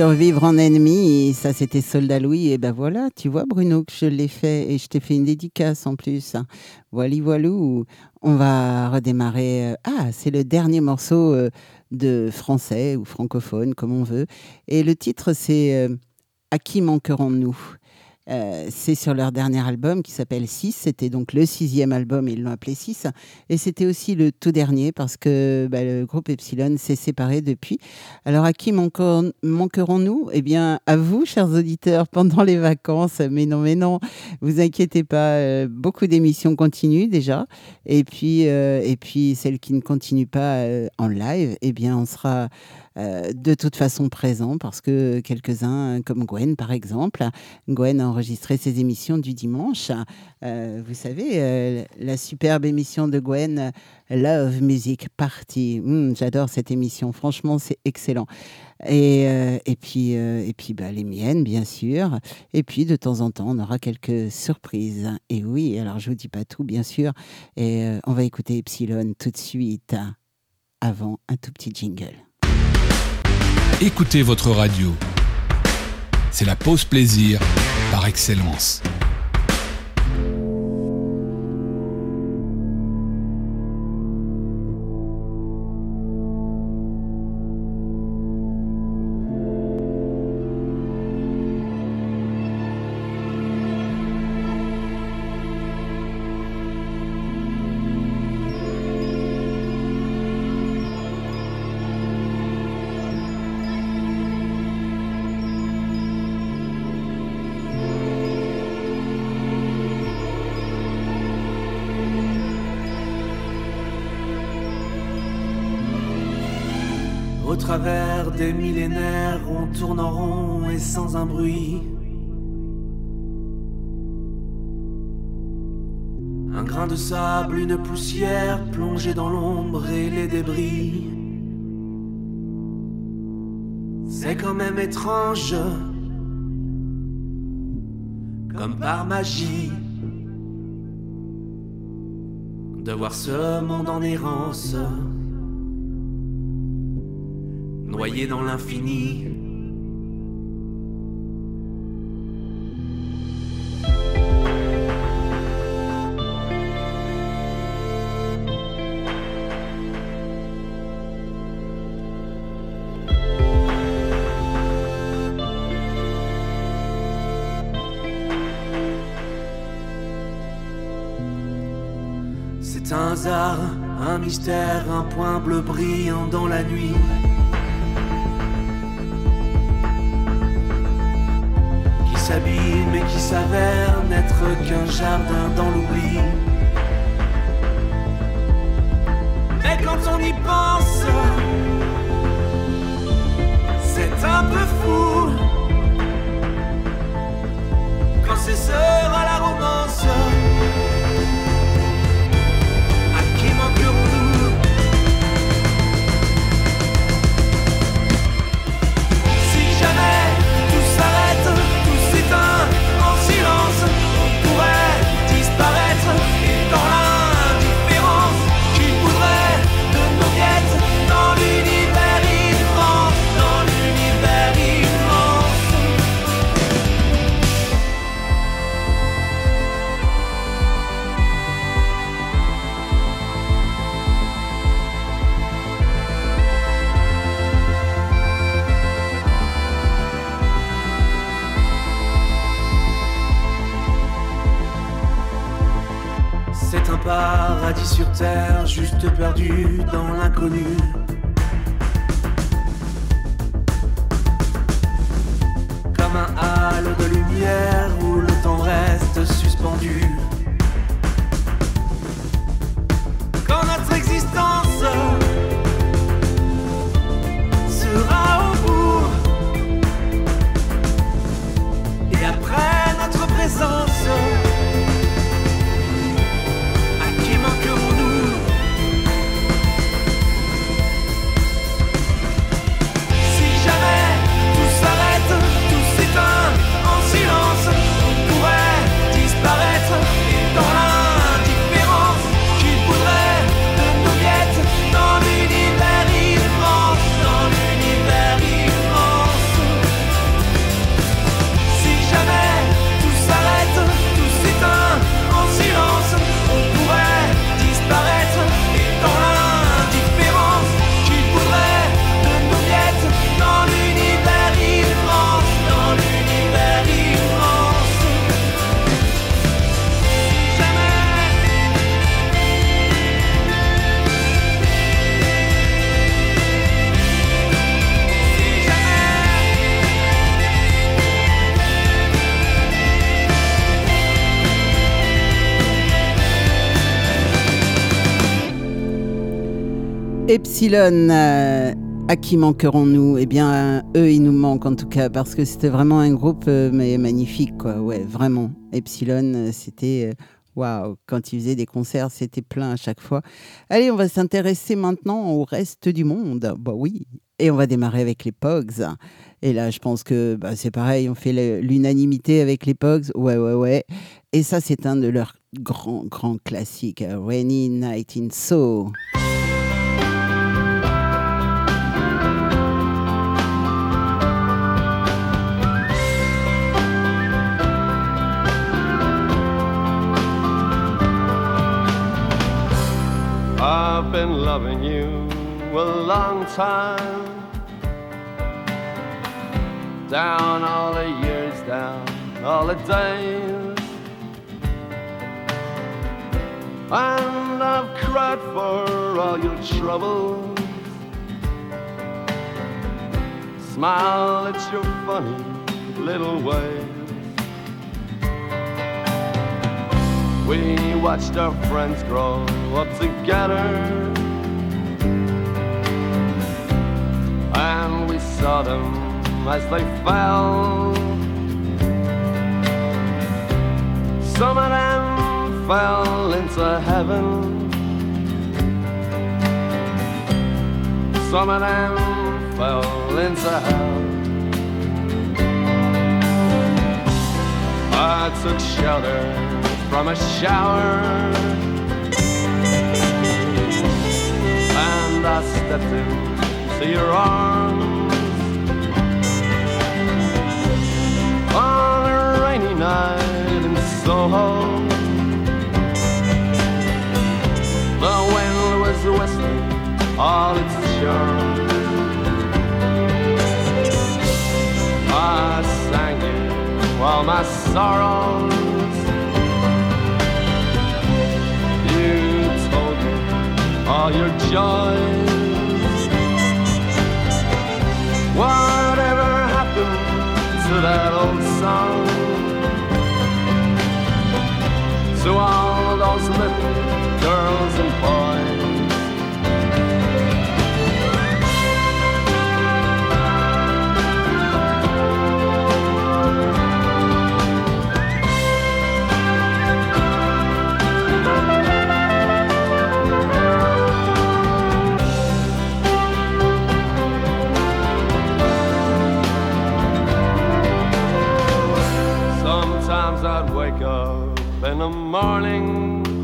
Survivre en ennemi, ça c'était Soldat Louis, et ben voilà, tu vois Bruno que je l'ai fait, et je t'ai fait une dédicace en plus. Voilà, voilou, on va redémarrer. Euh, ah, c'est le dernier morceau euh, de français ou francophone, comme on veut, et le titre c'est euh, À qui manquerons-nous? Euh, c'est sur leur dernier album qui s'appelle 6. C'était donc le sixième album, ils l'ont appelé 6. Et c'était aussi le tout dernier parce que bah, le groupe Epsilon s'est séparé depuis. Alors à qui manquerons-nous? Eh bien, à vous, chers auditeurs, pendant les vacances. Mais non, mais non, vous inquiétez pas. Euh, beaucoup d'émissions continuent déjà. Et puis, euh, et puis celles qui ne continuent pas en live, eh bien, on sera euh, de toute façon présent parce que quelques-uns, comme Gwen par exemple, Gwen a enregistré ses émissions du dimanche. Euh, vous savez, euh, la superbe émission de Gwen, Love Music Party. Hmm, j'adore cette émission, franchement, c'est excellent. Et, et, puis, et puis bah, les miennes, bien sûr. Et puis, de temps en temps, on aura quelques surprises. Et oui, alors je vous dis pas tout, bien sûr. Et on va écouter Epsilon tout de suite, avant un tout petit jingle. Écoutez votre radio. c'est la pause plaisir par excellence. Au travers des millénaires, on tourne en rond et sans un bruit. Un grain de sable, une poussière plongée dans l'ombre et les débris. C'est quand même étrange, comme par magie, de voir ce monde en errance noyé dans l'infini. C'est un hasard, un mystère, un point bleu brillant dans la nuit. S'avère n'être qu'un jardin dans l'oubli. Mais quand on y pense, c'est un peu fou. Quand c'est sera juste perdu dans l'inconnu. Epsilon, euh, à qui manquerons-nous? Eh bien, eux, ils nous manquent en tout cas, parce que c'était vraiment un groupe euh, mais magnifique, quoi. Ouais, vraiment. Epsilon, euh, c'était. euh, Waouh, quand ils faisaient des concerts, c'était plein à chaque fois. Allez, on va s'intéresser maintenant au reste du monde. Bah oui. Et on va démarrer avec les Pogs. Et là, je pense que bah, c'est pareil, on fait l'unanimité avec les Pogs. Ouais, ouais, ouais. Et ça, c'est un de leurs grands, grands classiques. euh, Rainy Night in Soho. I've been loving you a long time. Down all the years, down all the days. And I've cried for all your troubles. Smile at your funny little ways. We watched our friends grow up together. And we saw them as they fell. Some of them fell into heaven. Some of them fell into hell. I took shelter from a shower. And I stepped into your arms. On a rainy night in Soho. The wind was whistling all its charms I sang it while my sorrows all your joys Whatever happened to that old song? To all those little girls and boys the morning.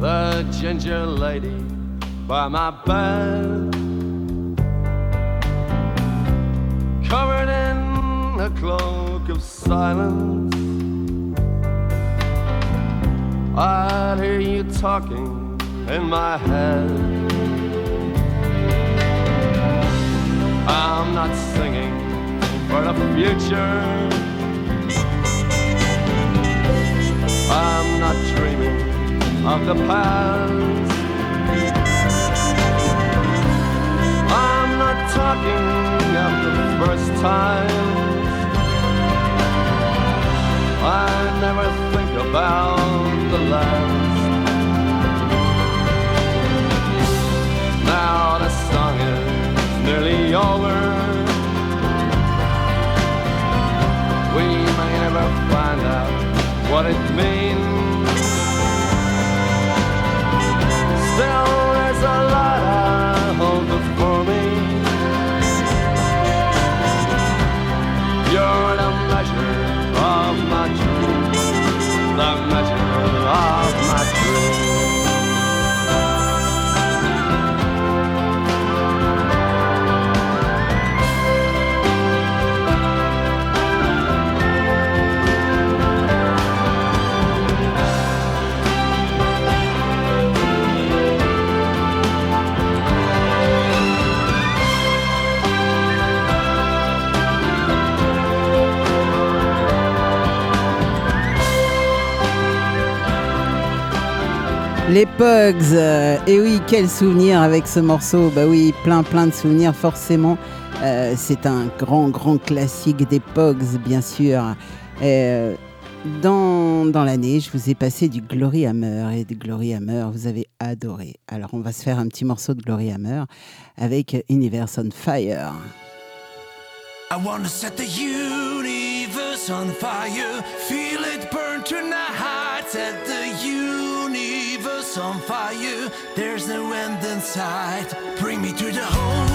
The ginger lady by my bed, covered in a cloak of silence. I'd hear you talking in my head. I'm not singing for the future. I'm not dreaming of the past. I'm not talking of the first time. I never think about the last. Now the song is nearly over. we may never find out what it means. Les euh, et oui, quel souvenir avec ce morceau. Bah oui, plein plein de souvenirs forcément. Euh, c'est un grand grand classique des Pogs, bien sûr. Euh, dans dans l'année, je vous ai passé du Glory Hammer et du Glory Hammer, vous avez adoré. Alors on va se faire un petit morceau de Glory Hammer avec Universe on Fire. I set the universe on fire, feel it burn tonight. On fire, there's no end in sight. Bring me to the holy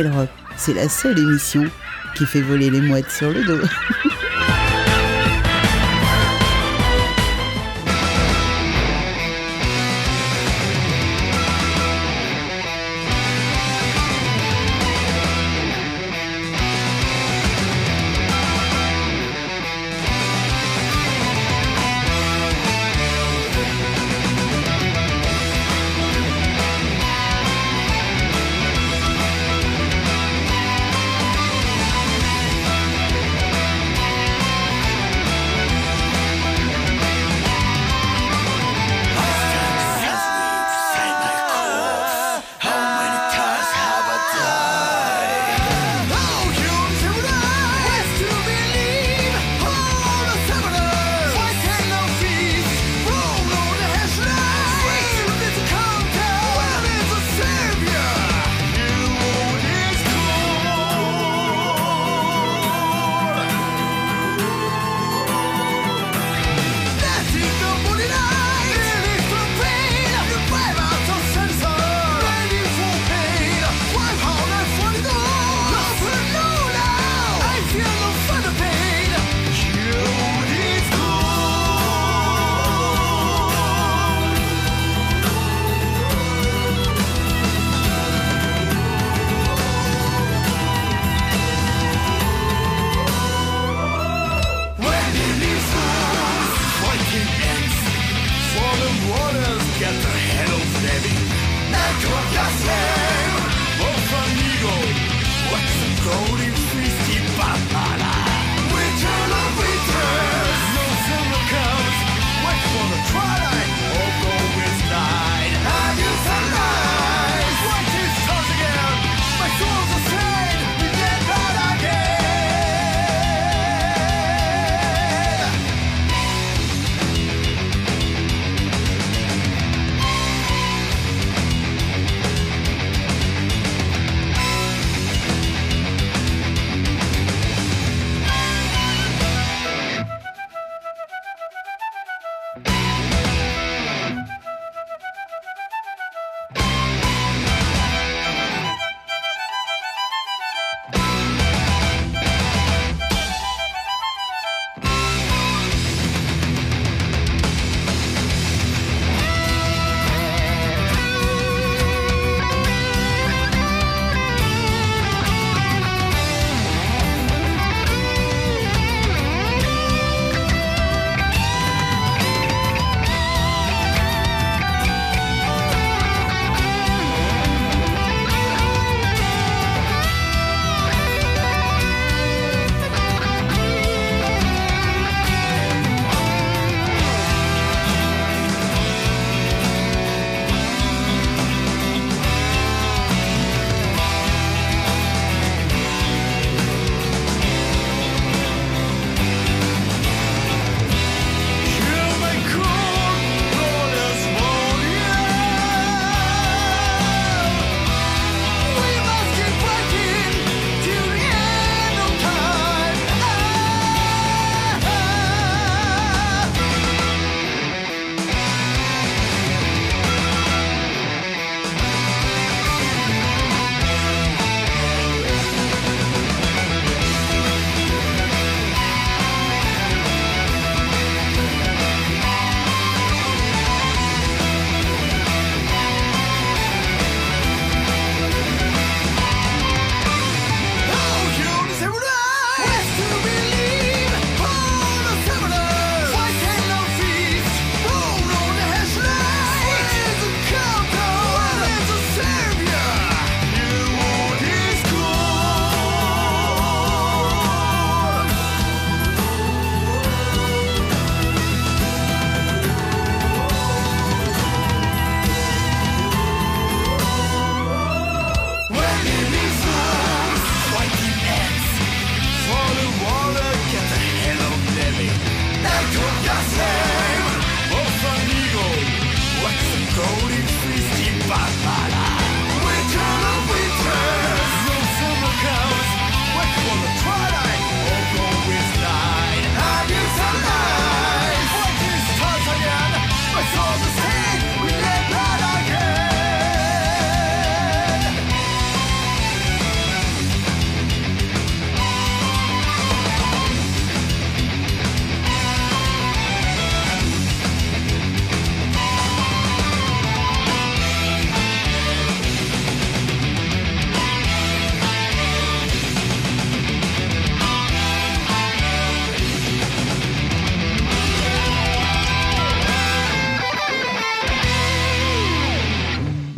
Rock. C'est la seule émission qui fait voler les mouettes sur le dos.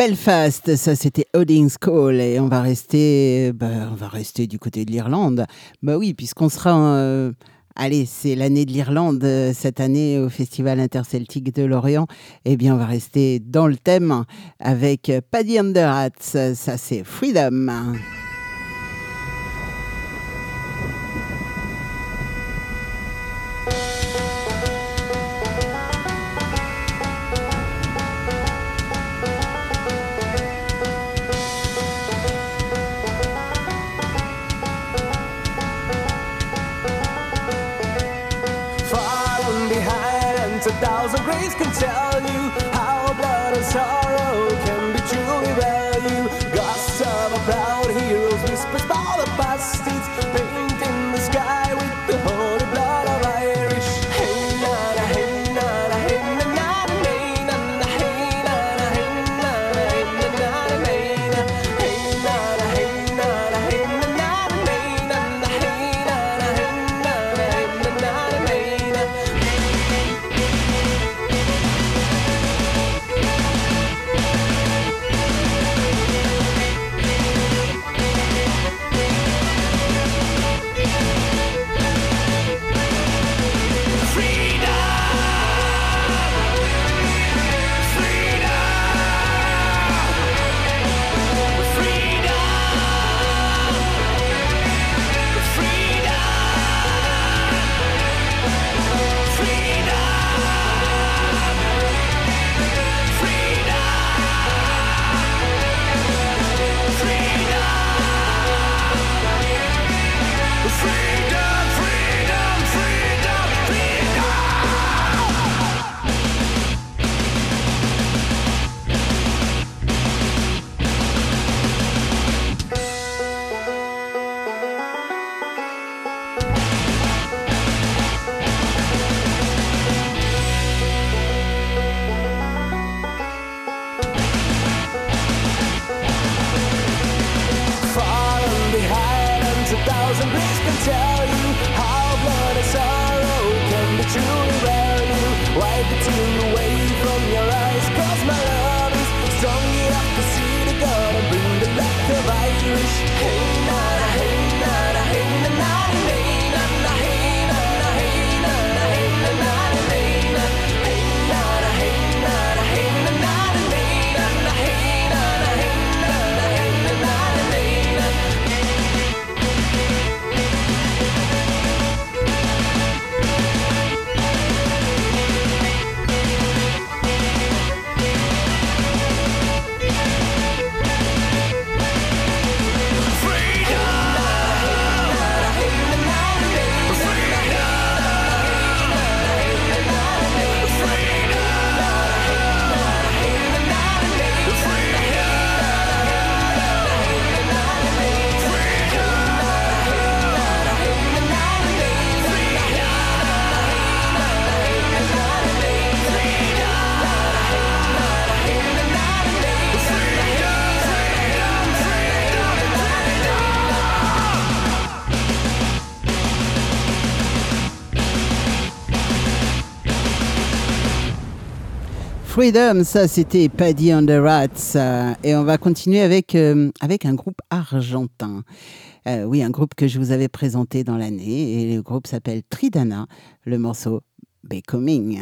Belfast, ça c'était Odin's Call et on va rester, bah, on va rester du côté de l'Irlande. Bah oui, puisqu'on sera, euh, allez, c'est l'année de l'Irlande euh, cette année au Festival interceltique de Lorient. Eh bien, on va rester dans le thème avec Paddy Underhats. Ça c'est Freedom. Can tell you how blood is sorrow Freedom, ça c'était Paddy on the Rats. euh, et on va continuer avec, euh, avec un groupe argentin. Euh, oui, un groupe que je vous avais présenté dans l'année. Et le groupe s'appelle Tridana. Le morceau Becoming.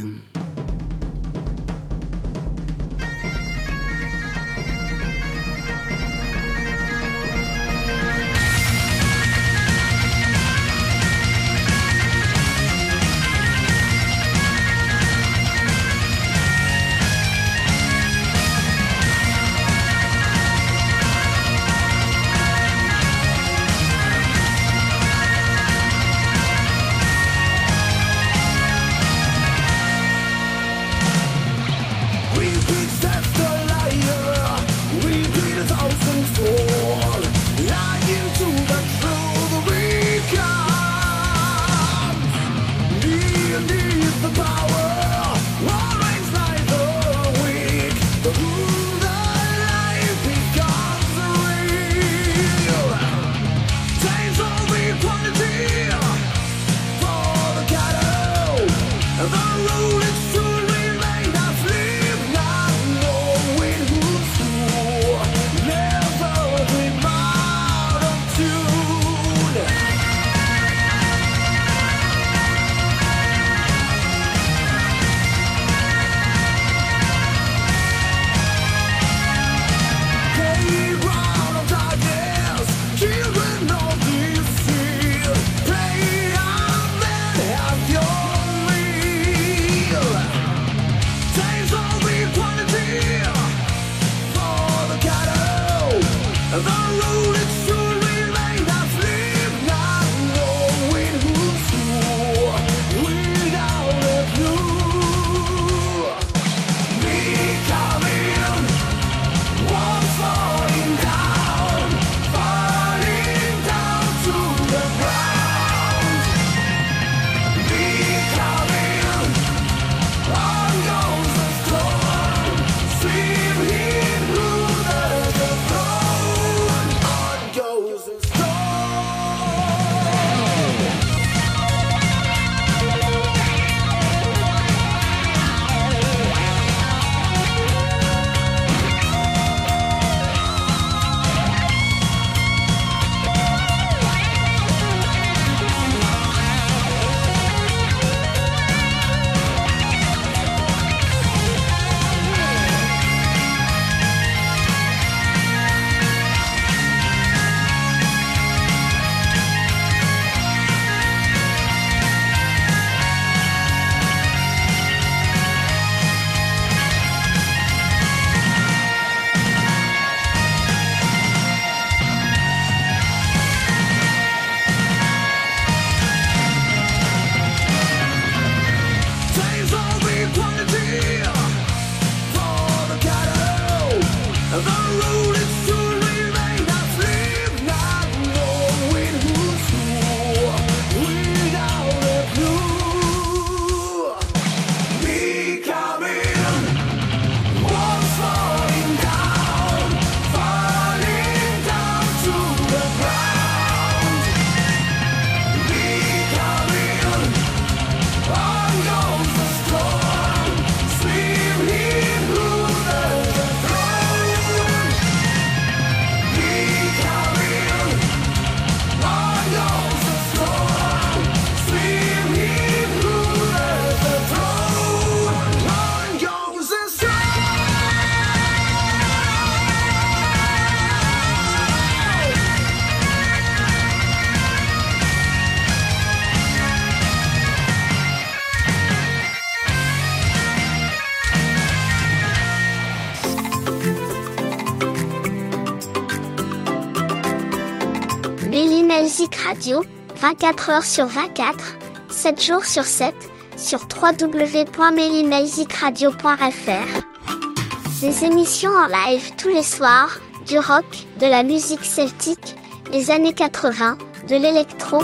24 heures sur 24, 7 jours sur 7, sur www.mélineelzikradio.fr. Des émissions en live tous les soirs, du rock, de la musique celtique, les années 80, de l'électro.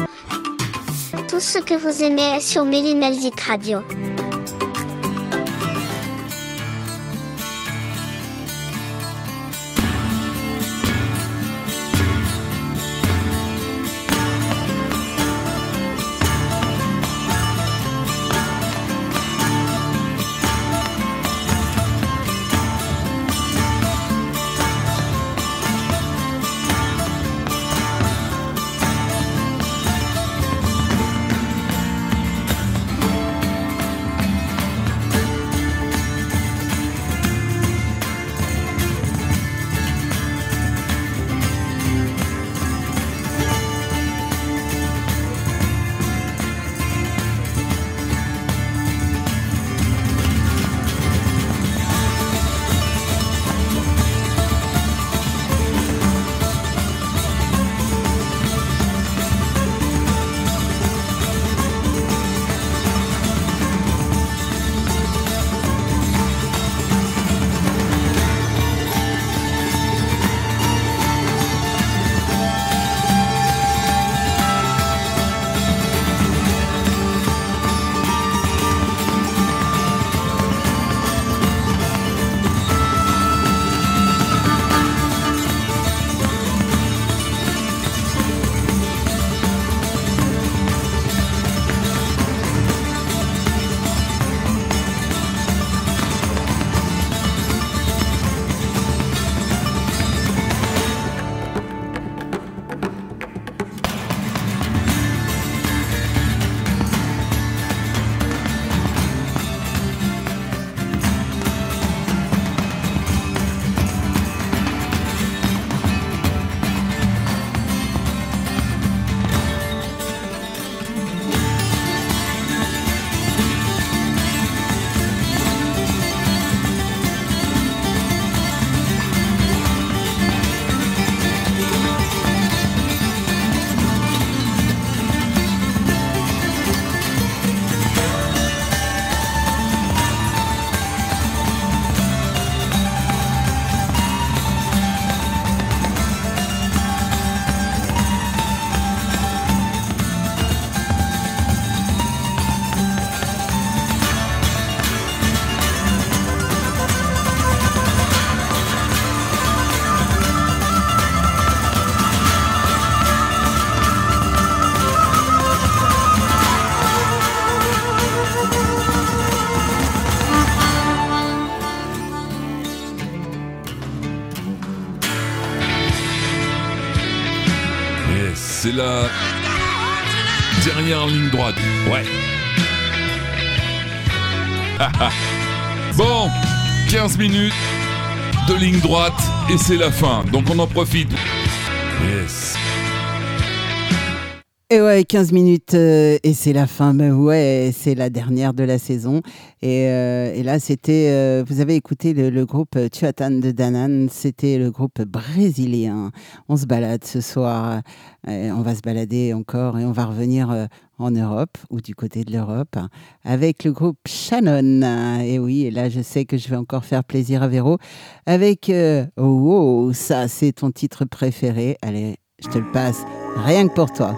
Tout ce que vous aimez sur Méline Elzik Radio. Ligne droite. Ouais. bon, 15 minutes de ligne droite et c'est la fin. Donc on en profite. Yes. Et ouais, 15 minutes euh, et c'est la fin. Mais ouais, c'est la dernière de la saison. Et, euh, et là, c'était. euh, vous avez écouté le, le groupe Tuatan de Danan. C'était le groupe brésilien. On se balade ce soir. euh, on va se balader encore et on va revenir en Europe ou du côté de l'Europe avec le groupe Shannon. Et oui, et là, je sais que je vais encore faire plaisir à Véro avec. euh, oh, oh, ça, c'est ton titre préféré. Allez, je te le passe rien que pour toi.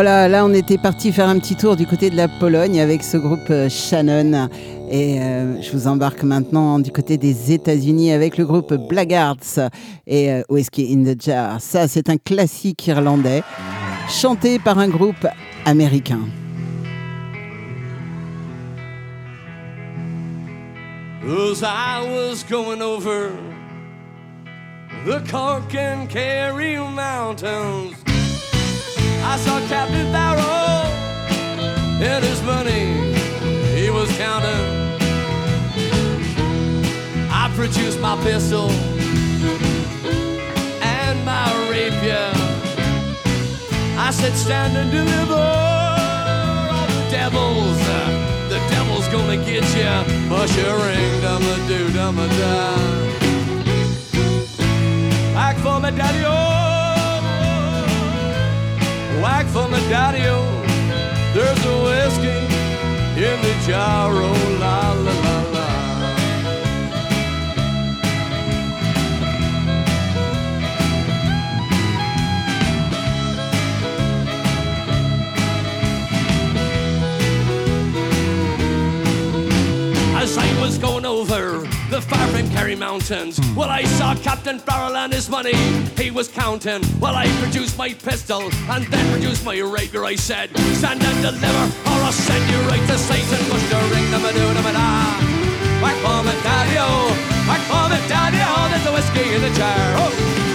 Voilà, là on était parti faire un petit tour du côté de la Pologne avec ce groupe euh, Shannon. Et euh, je vous embarque maintenant du côté des États-Unis avec le groupe Blackguards et euh, Whiskey in the Jar. Ça, c'est un classique irlandais chanté par un groupe américain. I saw Captain Barrow and his money he was counting. I produced my pistol and my rapier. I said, stand and deliver all the devils. The devil's gonna get ya. Mushering, dum a doo, dum a da. Daddy. There's a whiskey in the jar, Mountains, well, I saw Captain Farrell and his money he was counting. Well, I produced my pistol and then produced my rapier. I said, Stand and deliver, or I'll send you right to Satan. Must the ring them a do them a da. Whack for me, daddy o, whack for me, daddy o. There's a whiskey in the jar. Oh.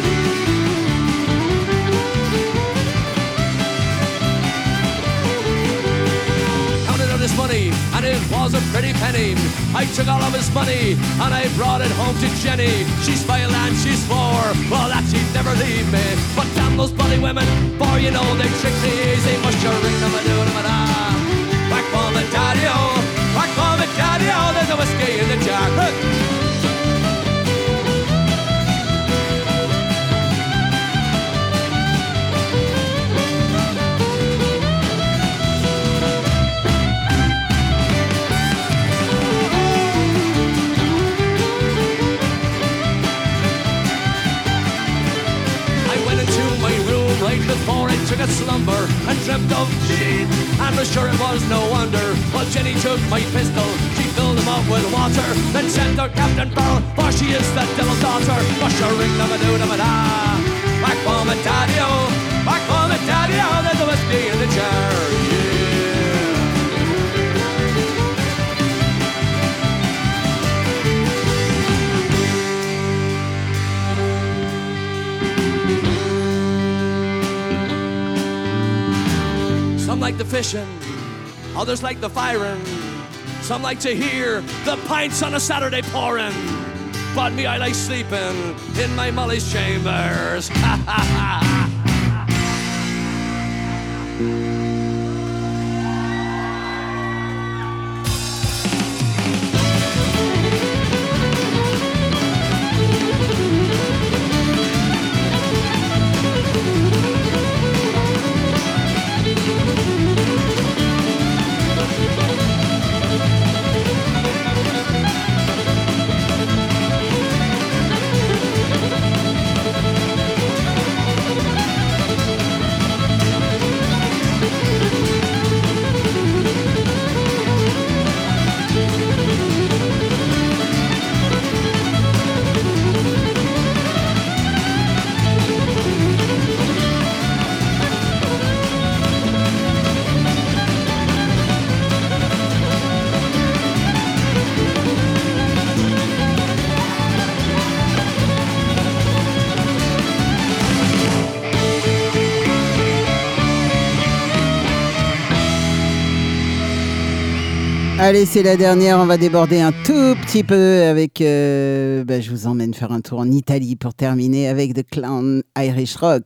And it was a pretty penny. I took all of his money, and I brought it home to Jenny. She's vile and she's four, well that she'd never leave me. But damn those bloody women, for you know they trick me easy. Must you ring them a do them a da. Back for the daddy-o, back for the daddy-o. There's a whiskey took slumber and dreamt of Jean. And sure it was no wonder. Well, Jenny took my pistol, she filled them up with water, then sent her Captain Barrel, for she is the devil's daughter. Wash her ring, a do, them a da. Back for me, daddy o, back for me, daddy o. There's a whiskey in the jar. Like the fishing, others like the firing. Some like to hear the pints on a Saturday pouring. But me, I like sleeping in my Molly's chambers. Allez, c'est la dernière. On va déborder un tout petit peu avec. euh, bah, je vous emmène faire un tour en Italie pour terminer avec The Clown Irish Rock.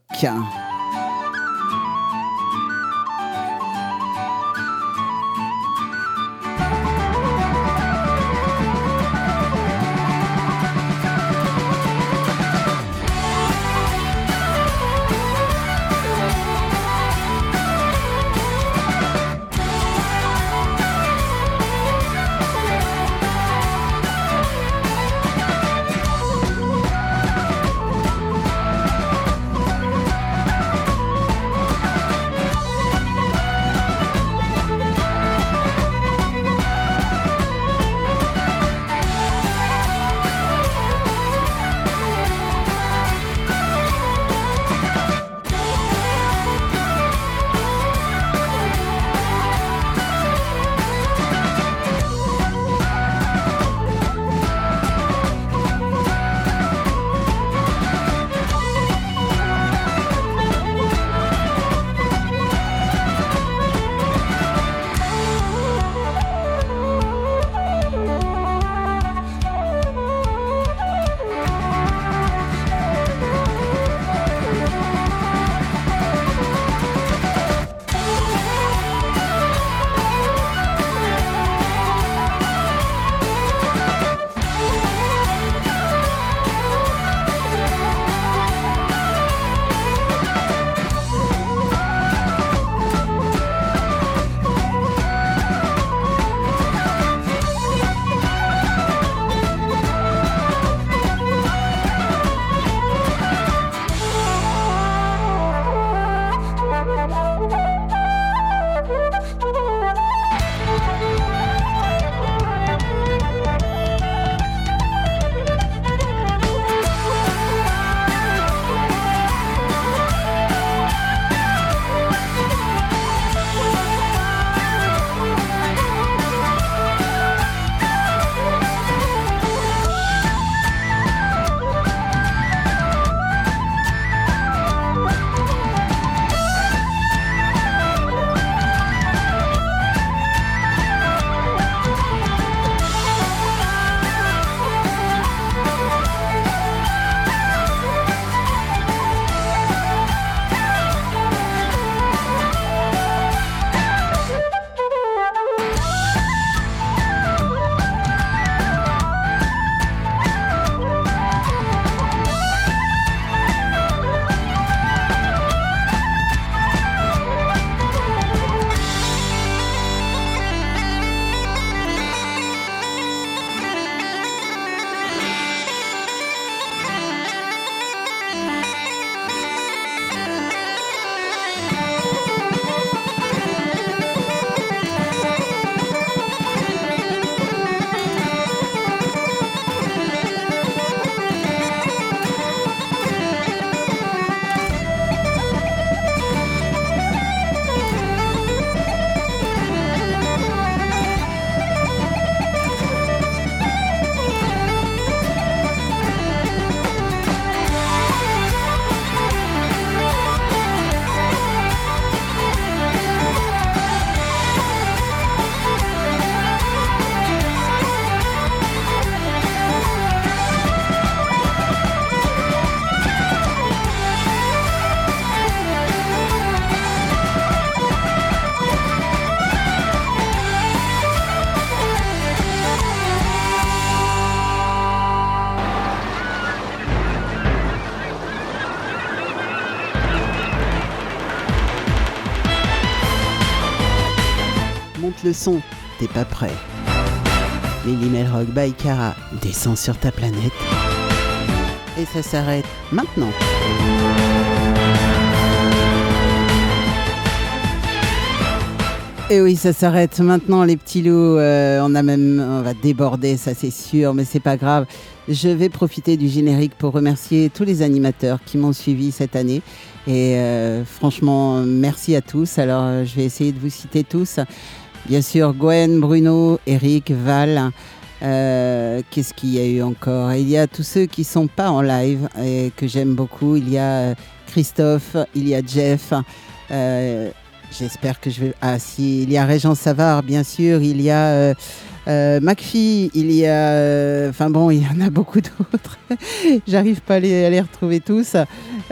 Son. T'es pas prêt. Lily Melrock by Cara descend sur ta planète. Et ça s'arrête maintenant. Et oui, ça s'arrête maintenant, les petits loups. Euh, on a même, on va déborder, ça c'est sûr, mais c'est pas grave. Je vais profiter du générique pour remercier tous les animateurs qui m'ont suivi cette année. Et euh, franchement, merci à tous. Alors, euh, je vais essayer de vous citer tous. Bien sûr, Gwen, Bruno, Eric, Val. Euh, Qu'est-ce qu'il y a eu encore? Il y a tous ceux qui sont pas en live et que j'aime beaucoup. Il y a euh, Christophe, il y a Jeff. Euh, J'espère que je vais. Ah, si, il y a Régent Savard, bien sûr. Il y a euh, il y a. euh, Enfin il y en a beaucoup d'autres. J'arrive pas à les, retrouver tous.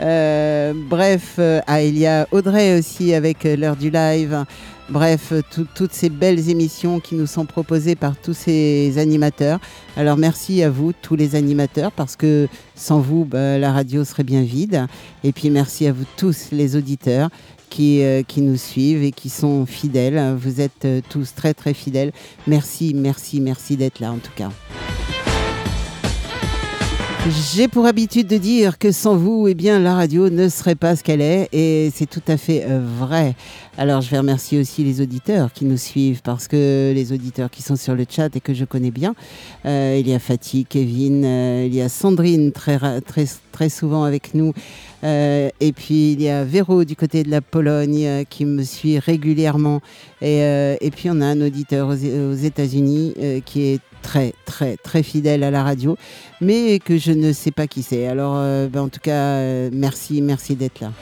Euh, bref, euh, ah, il y a Audrey aussi avec l'heure du live. Bref, tout- toutes ces belles émissions qui nous sont proposées par tous ces animateurs. Alors merci à vous, tous les animateurs, parce que sans vous, bah, la radio serait bien vide. Et puis merci à vous tous, les auditeurs qui, euh, qui nous suivent et qui sont fidèles. Vous êtes euh, tous très très fidèles. Merci, merci, merci d'être là en tout cas. J'ai pour habitude de dire que sans vous, eh bien, la radio ne serait pas ce qu'elle est, et c'est tout à fait euh, vrai. Alors, je vais remercier aussi les auditeurs qui nous suivent, parce que les auditeurs qui sont sur le chat et que je connais bien, il y a Fatih, Kevin, il y a Sandrine très, très, très souvent avec nous, euh, et puis il y a Véro du côté de la Pologne euh, qui me suit régulièrement, et, euh, et puis on a un auditeur aux, États-Unis qui est très très très fidèle à la radio, mais que je ne sais pas qui c'est. Alors ben, en tout cas, merci, merci d'être là.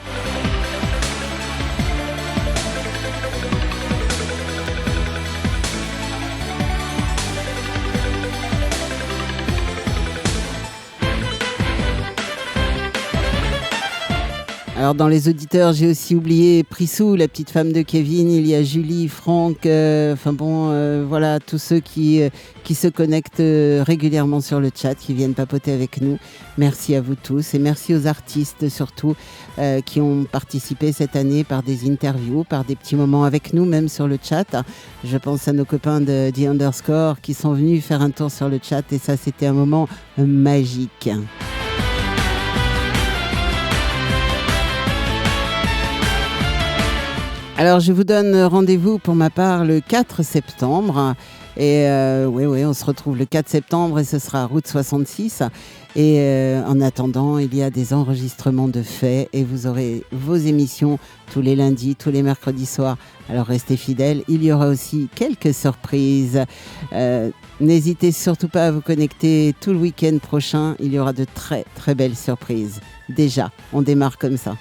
Alors dans les auditeurs, j'ai aussi oublié Prissou, la petite femme de Kevin. Il y a Julie, Franck, euh, enfin bon, euh, voilà, tous ceux qui, euh, qui se connectent régulièrement sur le chat, qui viennent papoter avec nous. Merci à vous tous et merci aux artistes surtout euh, qui ont participé cette année par des interviews, par des petits moments avec nous, même sur le chat. Je pense à nos copains de The Underscore qui sont venus faire un tour sur le chat et ça, c'était un moment magique. Alors, je vous donne rendez-vous pour ma part le 4 septembre. Et euh, oui, oui, on se retrouve le 4 septembre et ce sera route 66. Et euh, en attendant, il y a des enregistrements de faits et vous aurez vos émissions tous les lundis, tous les mercredis soirs. Alors restez fidèles. Il y aura aussi quelques surprises. Euh, N'hésitez surtout pas à vous connecter tout le week-end prochain. Il y aura de très très belles surprises. Déjà, on démarre comme ça.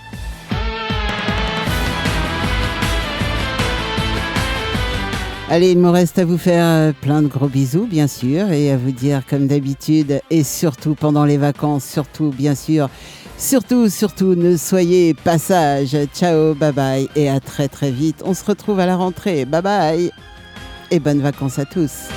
Allez, il me reste à vous faire euh, plein de gros bisous, bien sûr, et à vous dire, comme d'habitude, et surtout pendant les vacances, surtout, bien sûr, surtout, surtout, ne soyez pas sages. Ciao, bye bye, et à très très vite. On se retrouve à la rentrée. Bye bye, et bonnes vacances à tous.